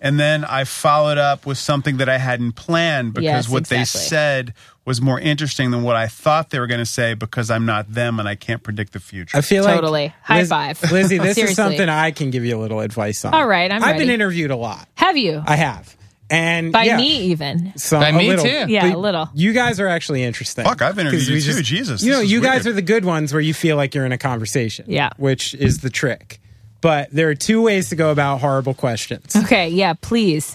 and then I followed up with something that I hadn't planned because Yes, what exactly. they said was more interesting than what I thought they were going to say because I'm not them and I can't predict the future. I feel Totally. like High five. Lizzy, this is something I can give you a little advice on. All right, I'm I've been interviewed a lot. Have you? I have. And By yeah, me even. some, By me little. too. Yeah, But a little. You guys are actually interesting. Fuck, I've interviewed 'Cause you we too. Jesus, You know, this is you guys are the good ones where you feel like you're in a conversation. Yeah. Which is the trick. But there are two ways to go about horrible questions. Okay, yeah, please.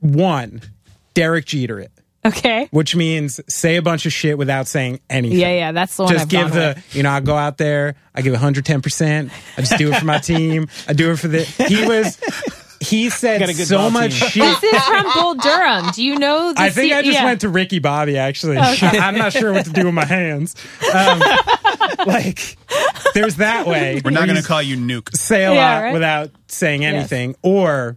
One, Derek Jeter it, Okay. which means say a bunch of shit without saying anything. Yeah, yeah, that's the one Just I've give gone the, with. you know, I go out there, I give 110%. I just do it for my team. I do it for the. He was, he said Got a good so much team. shit. This is from Bull Durham. Do you know the I think se- I just yeah. went to Ricky Bobby. Actually, I, am not sure what to do with my hands. Um, like, there's that way. We're not going to call you Nuke. say a Yeah, lot right? without saying anything, or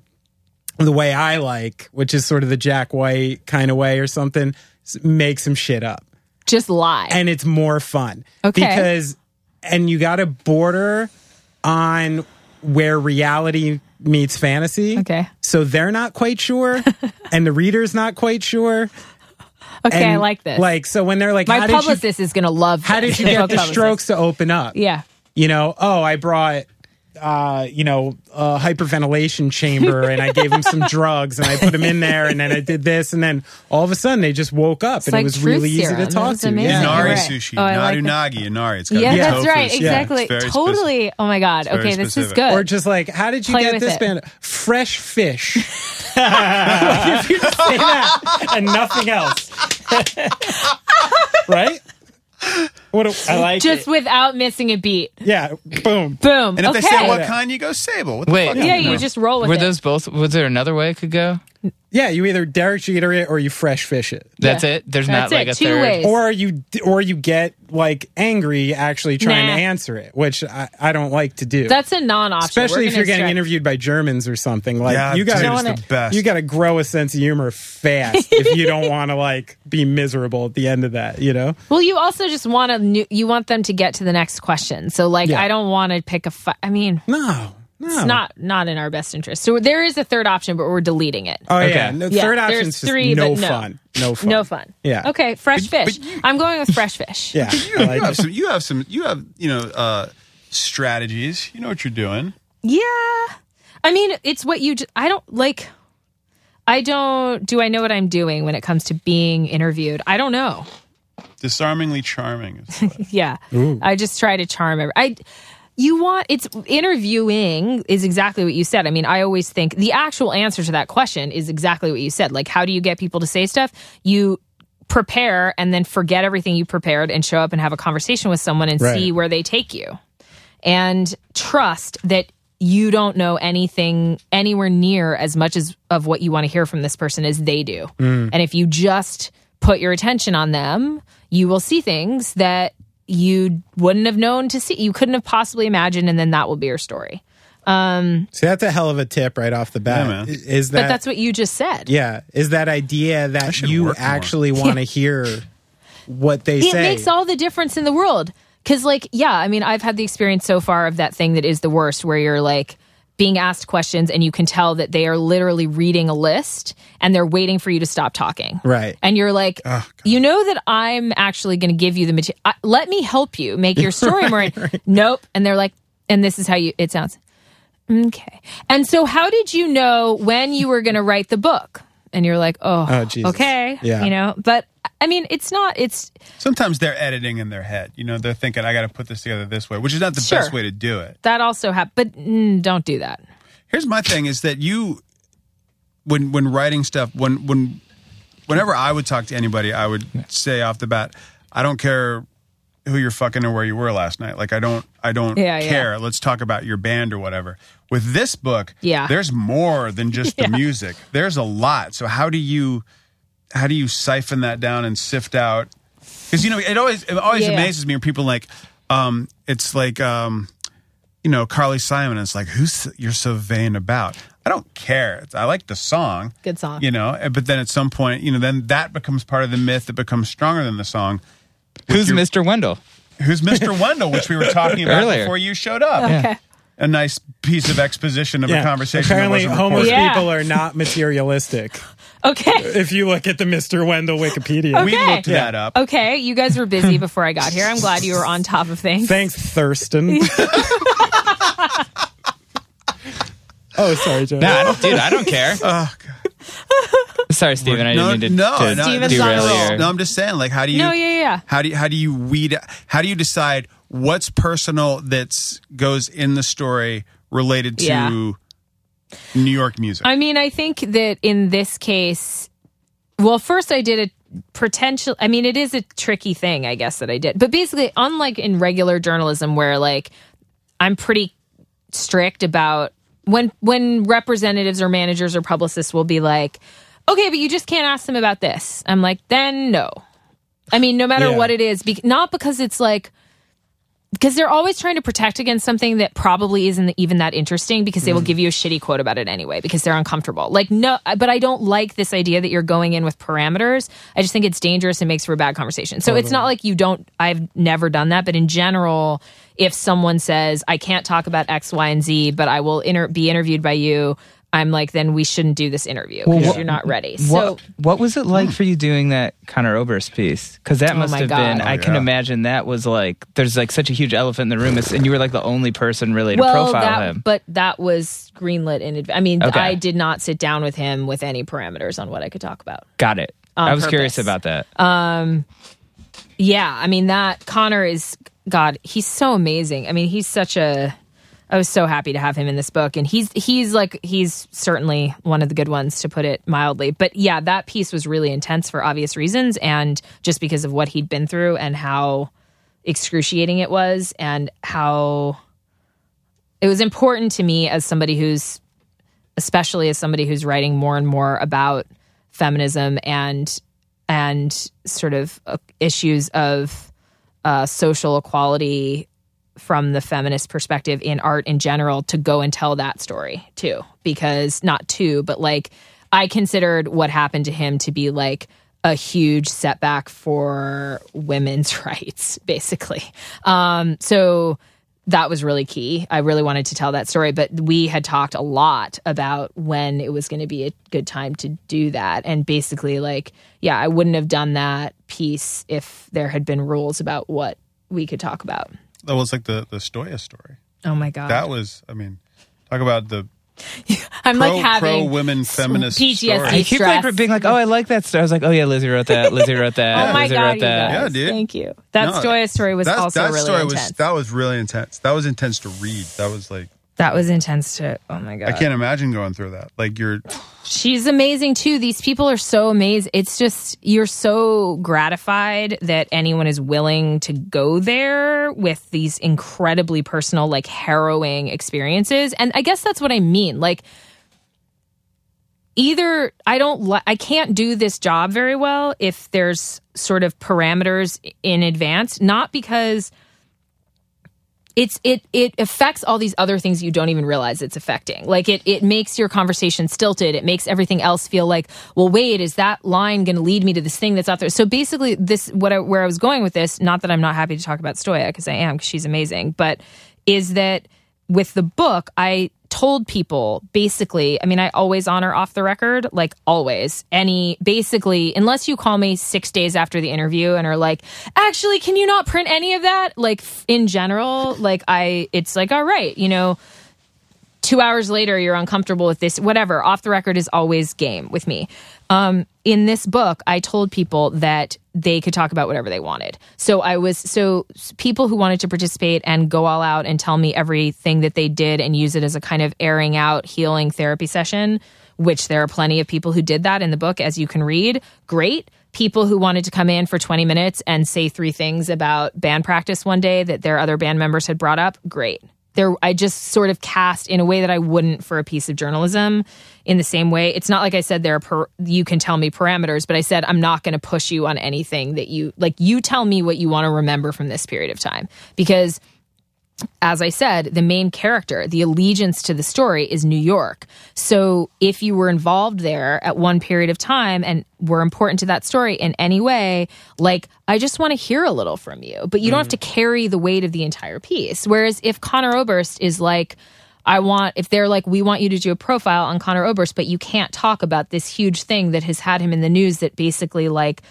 the way I like, which is sort of the Jack White kind of way or something. Make some shit up, Just lie. and it's more fun. Okay. because and you got to border on where reality meets fantasy. Okay. So they're not quite sure, and the reader's not quite sure. okay, I like this. Like, so when they're like, My how did you, publicist is going to love how this. did you get the publicist. strokes to open up? Yeah. You know, oh, I brought uh, you know, a hyperventilation chamber and I gave him some drugs and I put him in there and then I did this and then all of a sudden they just woke up and like it was truth really easy to talk to. amazing. Yeah. Inari Right. sushi, Oh, I not like it. unagi, inari. It's got Yeah, that's tofu. right. Yeah, Exactly. it's very totally. Oh my god. very Okay, this is specific. good. Or just like, how did you Play get this it. band? Fresh fish. like if you say that and nothing else, right? What a, I like just it. without missing a beat. Yeah, boom. Boom. And if okay. they say what kind, you go sable. What the Wait. fuck? yeah, you just roll with it. Were it. those both? Was there another way it could go? Yeah, you either Derek Jeter it or you fresh fish it. That's Yeah. it. There's That's not like a Two third. ways. Or you or you get like angry actually trying Nah. to answer it, which I, I don't like to do. That's a non-option. Especially We're if you're getting stretch- interviewed by Germans or something. Like Yeah, you got it's wanna- the best. you got to grow a sense of humor fast if you don't want to like be miserable at the end of that. You know? Well, you also just want to. You want them to get to the next question. So, like, Yeah. I don't want to pick a. Fi- I mean, No, no. it's not not in our best interest. So there is a third option, but we're deleting it. Oh Okay. yeah, no, Yeah, third there's option is just three, no but no. fun. No fun. No fun. Yeah. Okay. Fresh But- fish. but you- I'm going with fresh fish. Yeah, You, I you have some. You have some. You have you know uh, strategies. You know what you're doing. Yeah. I mean, it's what you. Just, I don't like. I don't. Do I know what I'm doing when it comes to being interviewed? I don't know. Disarmingly charming. Is what- Yeah. I just try to charm every I you want it's interviewing is exactly what you said. I mean, I always think the actual answer to that question is exactly what you said. Like how do you get people to say stuff? You prepare and then forget everything you prepared and show up and have a conversation with someone and Right. see where they take you. And trust that you don't know anything anywhere near as much as of what you want to hear from this person as they do. Mm. And if you just put your attention on them, you will see things that you wouldn't have known to see. You couldn't have possibly imagined, and then that will be your story. Um, see, that's a hell of a tip right off the bat. Yeah, man. Is that But that's what you just said. yeah? Is that idea that you actually want to hear what they it say? It makes all the difference in the world. Because, like, yeah, I mean, I've had the experience so far of that thing that is the worst, where you're like being asked questions and you can tell that they are literally reading a list and they're waiting for you to stop talking. Right. And you're like, oh, you know that I'm actually going to give you the material. Let me help you make your story more. Nope. And they're like, and this is how you it sounds. Okay. And so, how did you know when you were going to write the book? And you're like, oh, Oh, okay. Yeah. You know, but I mean, it's not, it's, Sometimes they're editing in their head. You know, they're thinking, "I got to put this together this way," which is not the Sure. best way to do it. that also happened, but mm, don't do that. Here's my thing: is that you, when when writing stuff, when when whenever I would talk to anybody, I would say off the bat, I don't care who you're fucking or where you were last night. Like I don't I don't Yeah, yeah. care. Let's talk about your band or whatever. With this book, Yeah. there's more than just Yeah. the music. There's a lot. So how do you how do you siphon that down and sift out? Because you know it always it always Yeah. amazes me when people like um it's like um you know Carly Simon. It's like who's you're so vain about. I don't care. I like the song. Good song. You know, but then at some point, you know, then that becomes part of the myth that becomes stronger than the song. Who's your- Mr. Wendell? Who's Mr. Wendell, which we were talking about Earlier. before you showed up. Okay. A nice piece of exposition of a conversation. that Apparently, wasn't homeless. Yeah. people are not materialistic. Okay. if you look at the Mr. Wendell Wikipedia. We Okay. looked that up. Okay. You guys were busy before I got here. I'm glad you were on top of things. Thanks, Thurston. oh, sorry, Joe. Nah, I don't, dude, I don't care. Oh, Sorry, Steven. I didn't mean to, no, to no, Steven's derail on a roll. your. no. I'm just saying, like, how do you? No, yeah, yeah. How do you, how do you weed? How do you decide what's personal that's goes in the story related to Yeah. New York music? I mean, I think that in this case, well, first I did a potential. I mean, it is a tricky thing, I guess, that I did. But basically, unlike in regular journalism, where like I'm pretty strict about when when representatives or managers or publicists will be like, okay, but you just can't ask them about this. I'm like, then no. I mean, no matter Yeah. what it is, be- not because it's like because they're always trying to protect against something that probably isn't even that interesting because they will mm. give you a shitty quote about it anyway because they're uncomfortable. Like no, but I don't like this idea that you're going in with parameters. I just think it's dangerous and makes for a bad conversation. So it's not like you don't I've never done that, but in general, if someone says I can't talk about X, Y, and Z, but I will inter- be interviewed by you I'm like, then we shouldn't do this interview because what- you're not ready. So what was it like for you doing that Conor Oberst piece? Because that Oh must my have God. been. Oh, I can yeah. imagine that was like. There's like such a huge elephant in the room, and you were like the only person really to well, profile that, him. but that was greenlit in advance. I mean, Okay. I did not sit down with him with any parameters on what I could talk about. Got it. I was curious about that. Um, yeah, I mean that Connor is God. He's so amazing. I mean, he's such a. I was so happy to have him in this book, and he's he's like he's certainly one of the good ones to put it mildly. But yeah, that piece was really intense for obvious reasons, and just because of what he'd been through and how excruciating it was, and how it was important to me as somebody who's, especially as somebody who's writing more and more about feminism and and sort of uh, issues of uh, social equality from the feminist perspective in art in general to go and tell that story too because not two but like i considered what happened to him to be like a huge setback for women's rights basically um so that was really key. I really wanted to tell that story, but we had talked a lot about when it was going to be a good time to do that. And basically, like, yeah, I wouldn't have done that piece if there had been rules about what we could talk about. That was like the the Stoya story. Oh my God. That was, I mean, talk about the I'm pro, like having pro women feminist PTSD. story. I keep like being like, oh, I like that story. I was like, oh yeah, Lizzy wrote that. Lizzy wrote oh that. Oh my Lizzy God, wrote you that. Yeah, dude. Thank you. That No, Stoya story was That- also that really story intense. was that was really intense. That was intense to read. That was like that was intense to, oh my God. I can't imagine going through that. Like you're She's amazing too. These people are so amazing. It's just you're so gratified that anyone is willing to go there with these incredibly personal, like harrowing experiences. And I guess that's what I mean. Like either I don't li- I can't do this job very well if there's sort of parameters in advance, not because it's it it affects all these other things you don't even realize it's affecting. Like it it makes your conversation stilted. It makes everything else feel like, well, wait, is that line going to lead me to this thing that's out there? So basically, this what I, where I was going with this. Not that I'm not happy to talk about Stoya because I am because she's amazing, but is that with the book, I told people basically, I mean, I always honor off the record, like always. Any, basically, unless you call me six days after the interview and are like, actually, can you not print any of that? Like, in general, like, I, it's like, all right, you know, two hours later you're uncomfortable with this whatever off the record is always game with me um, in this book i told people that they could talk about whatever they wanted. So i was so people who wanted to participate and go all out and tell me everything that they did and use it as a kind of airing out healing therapy session which there are plenty of people who did that in the book as you can read great. People who wanted to come in for 20 minutes and say three things about band practice one day that their other band members had brought up great there I just sort of cast in a way that I wouldn't for a piece of journalism in the same way. It's not like I said there are per, you can tell me parameters, but I said I'm not going to push you on anything that you like you tell me what you want to remember from this period of time because as I said, the main character, the allegiance to the story is New York. So if you were involved there at one period of time and were important to that story in any way, like, I just want to hear a little from you, but you don't have to mm. carry the weight of the entire piece. Whereas if Conor Oberst is like, I want, if they're like, we want you to do a profile on Conor Oberst, but you can't talk about this huge thing that has had him in the news that basically, like,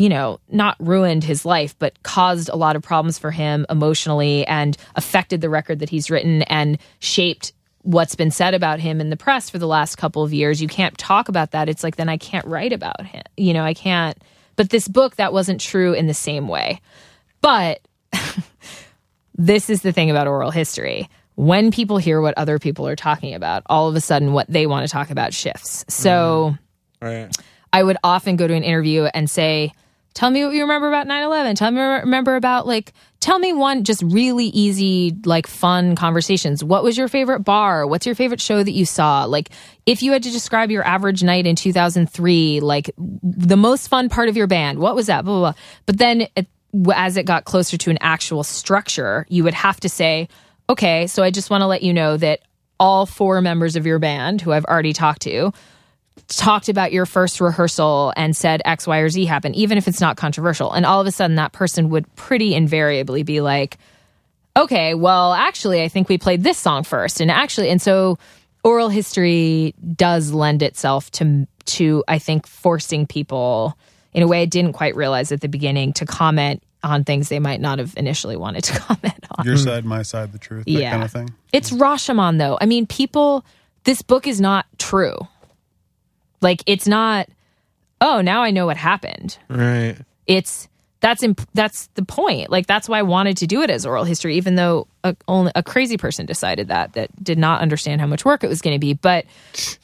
you know, not ruined his life, but caused a lot of problems for him emotionally and affected the record that he's written and shaped what's been said about him in the press for the last couple of years. You can't talk about that. It's like, then I can't write about him. You know, I can't. But this book, that wasn't true in the same way. But this is the thing about oral history. When people hear what other people are talking about, all of a sudden what they want to talk about shifts. So. Mm-hmm. Right. I would often go to an interview and say, Tell me what you remember about 9 11. Tell me remember about, like, tell me one just really easy, like, fun conversations. What was your favorite bar? What's your favorite show that you saw? Like, if you had to describe your average night in 2003, like, the most fun part of your band, what was that? Blah, blah, blah. But then it, as it got closer to an actual structure, you would have to say, okay, so I just want to let you know that all four members of your band, who I've already talked to, talked about your first rehearsal and said X, Y, or Z happened, even if it's not controversial. And all of a sudden, that person would pretty invariably be like, okay, well, actually, I think we played this song first. And actually, and so oral history does lend itself to to I think forcing people in a way I didn't quite realize at the beginning to comment on things they might not have initially wanted to comment on. Your side, my side, the truth, that Yeah. kind of thing. It's Rashomon though. I mean, people this book is not true. Like it's not oh, now I know what happened. Right. It's that's imp- that's the point. Like that's why I wanted to do it as oral history even though a, only a crazy person decided that that did not understand how much work it was going to be, but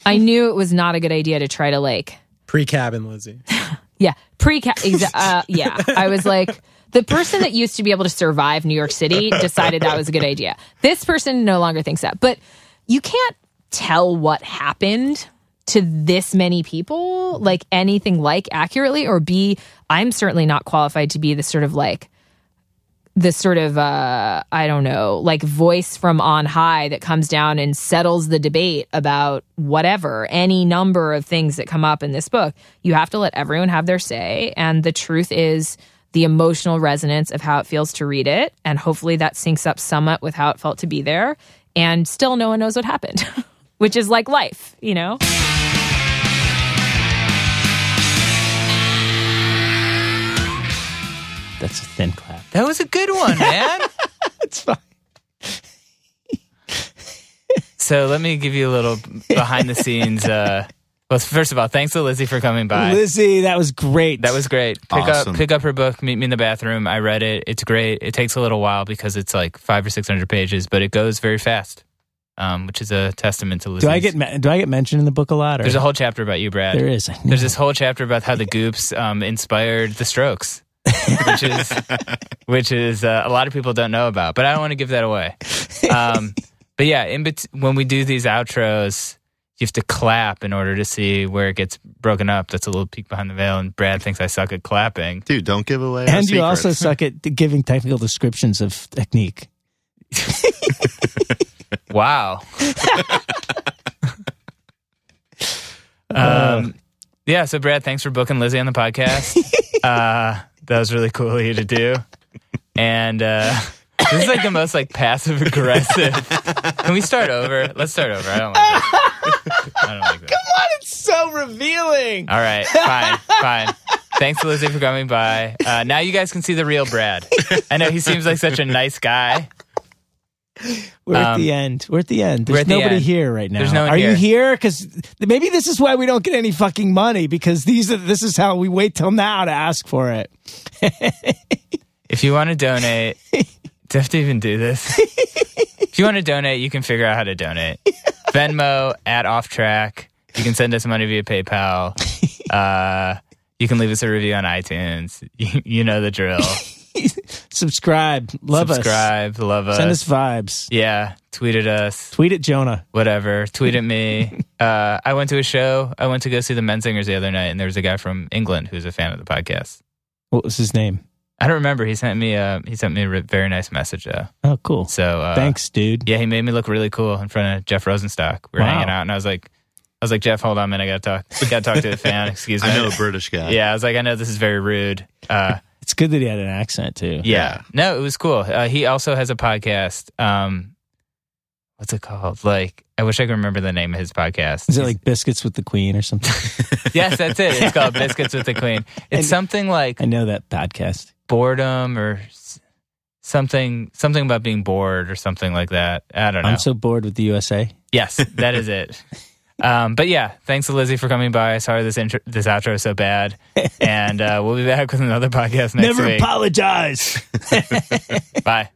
I knew it was not a good idea to try to like Pre cabin Lizzy. yeah, pre exa- uh, yeah. I was like the person that used to be able to survive New York City decided that was a good idea. This person no longer thinks that. But you can't tell what happened to this many people like anything like accurately or be I'm certainly not qualified to be the sort of like the sort of uh I don't know, like voice from on high that comes down and settles the debate about whatever, any number of things that come up in this book. You have to let everyone have their say and the truth is the emotional resonance of how it feels to read it and hopefully that syncs up somewhat with how it felt to be there and still no one knows what happened, which is like life, you know? That's a thin clap. That was a good one, man. It's fine. so let me give you a little behind the scenes. Uh, well, first of all, thanks to Lizzy for coming by. Lizzy, that was great. That was great. Pick Awesome. up pick up her book, Meet Me in the Bathroom. I read it. It's great. It takes a little while because it's like five or six hundred pages, but it goes very fast, um, which is a testament to Lizzy. Do I get do I get mentioned in the book a lot? Or? There's a whole chapter about you, Brad. there is. There's this whole chapter about how the Goops um, inspired the Strokes, which is which is uh, a lot of people don't know about. But I don't want to give that away. Um, but yeah, in bet- when we do these outros, you have to clap in order to see where it gets broken up. That's a little peek behind the veil. And Brad thinks I suck at clapping. Dude, don't give away. our and you also suck at giving technical descriptions of technique. Wow. um, yeah. So, Brad, thanks for booking Lizzy on the podcast. uh, that was really cool of you to do. And uh, this is like the most like passive aggressive. Can we start over? Let's start over. I don't like that. I don't like that. It's so revealing. All right, fine, fine. Thanks, Lizzy, for coming by. Uh, now you guys can see the real Brad. I know he seems like such a nice guy. We're at Um, the end. We're at the end. There's at the nobody end. here right now. There's no one Are you here. here? Because maybe this is why we don't get any fucking money. Because these are this is how we wait till now to ask for it. If you want to donate, do I have to even do this? if you want to donate, you can figure out how to donate. Venmo at off track. You can send us money via PayPal. Uh, you can leave us a review on iTunes. You, you know the drill. Subscribe. Love us. Subscribe. Love us. us. Send us vibes. yeah. Tweet at us. Tweet at Jonah. Whatever. Tweet at me. Uh, I went to a show. I went to go see the Menzingers the other night, and there was a guy from England who's a fan of the podcast. What was his name? I don't remember. He sent me a he sent me a very nice message though. Oh, cool. So uh, Thanks, dude. Yeah, he made me look really cool in front of Jeff Rosenstock. We were Wow. hanging out, and I was like, I was like, Jeff, hold on a minute, I gotta talk. We gotta talk to the fan. Excuse me. I know a British guy. Yeah, I was like, I know this is very rude. Uh, It's good that he had an accent too. yeah. no, it was cool. Uh, he also has a podcast. Um, what's it called? Like, I wish I could remember the name of his podcast. Is it like biscuits with the queen or something? yes, that's it. It's called Biscuits with the Queen. It's And- something like I know that podcast. boredom or something, something about being bored or something like that. I don't know. I'm so bored with the USA. Yes, that is it. Um, but yeah, thanks to Lizzy for coming by. Sorry this intro, this outro is so bad, and uh, we'll be back with another podcast next Never week. Never apologize. Bye.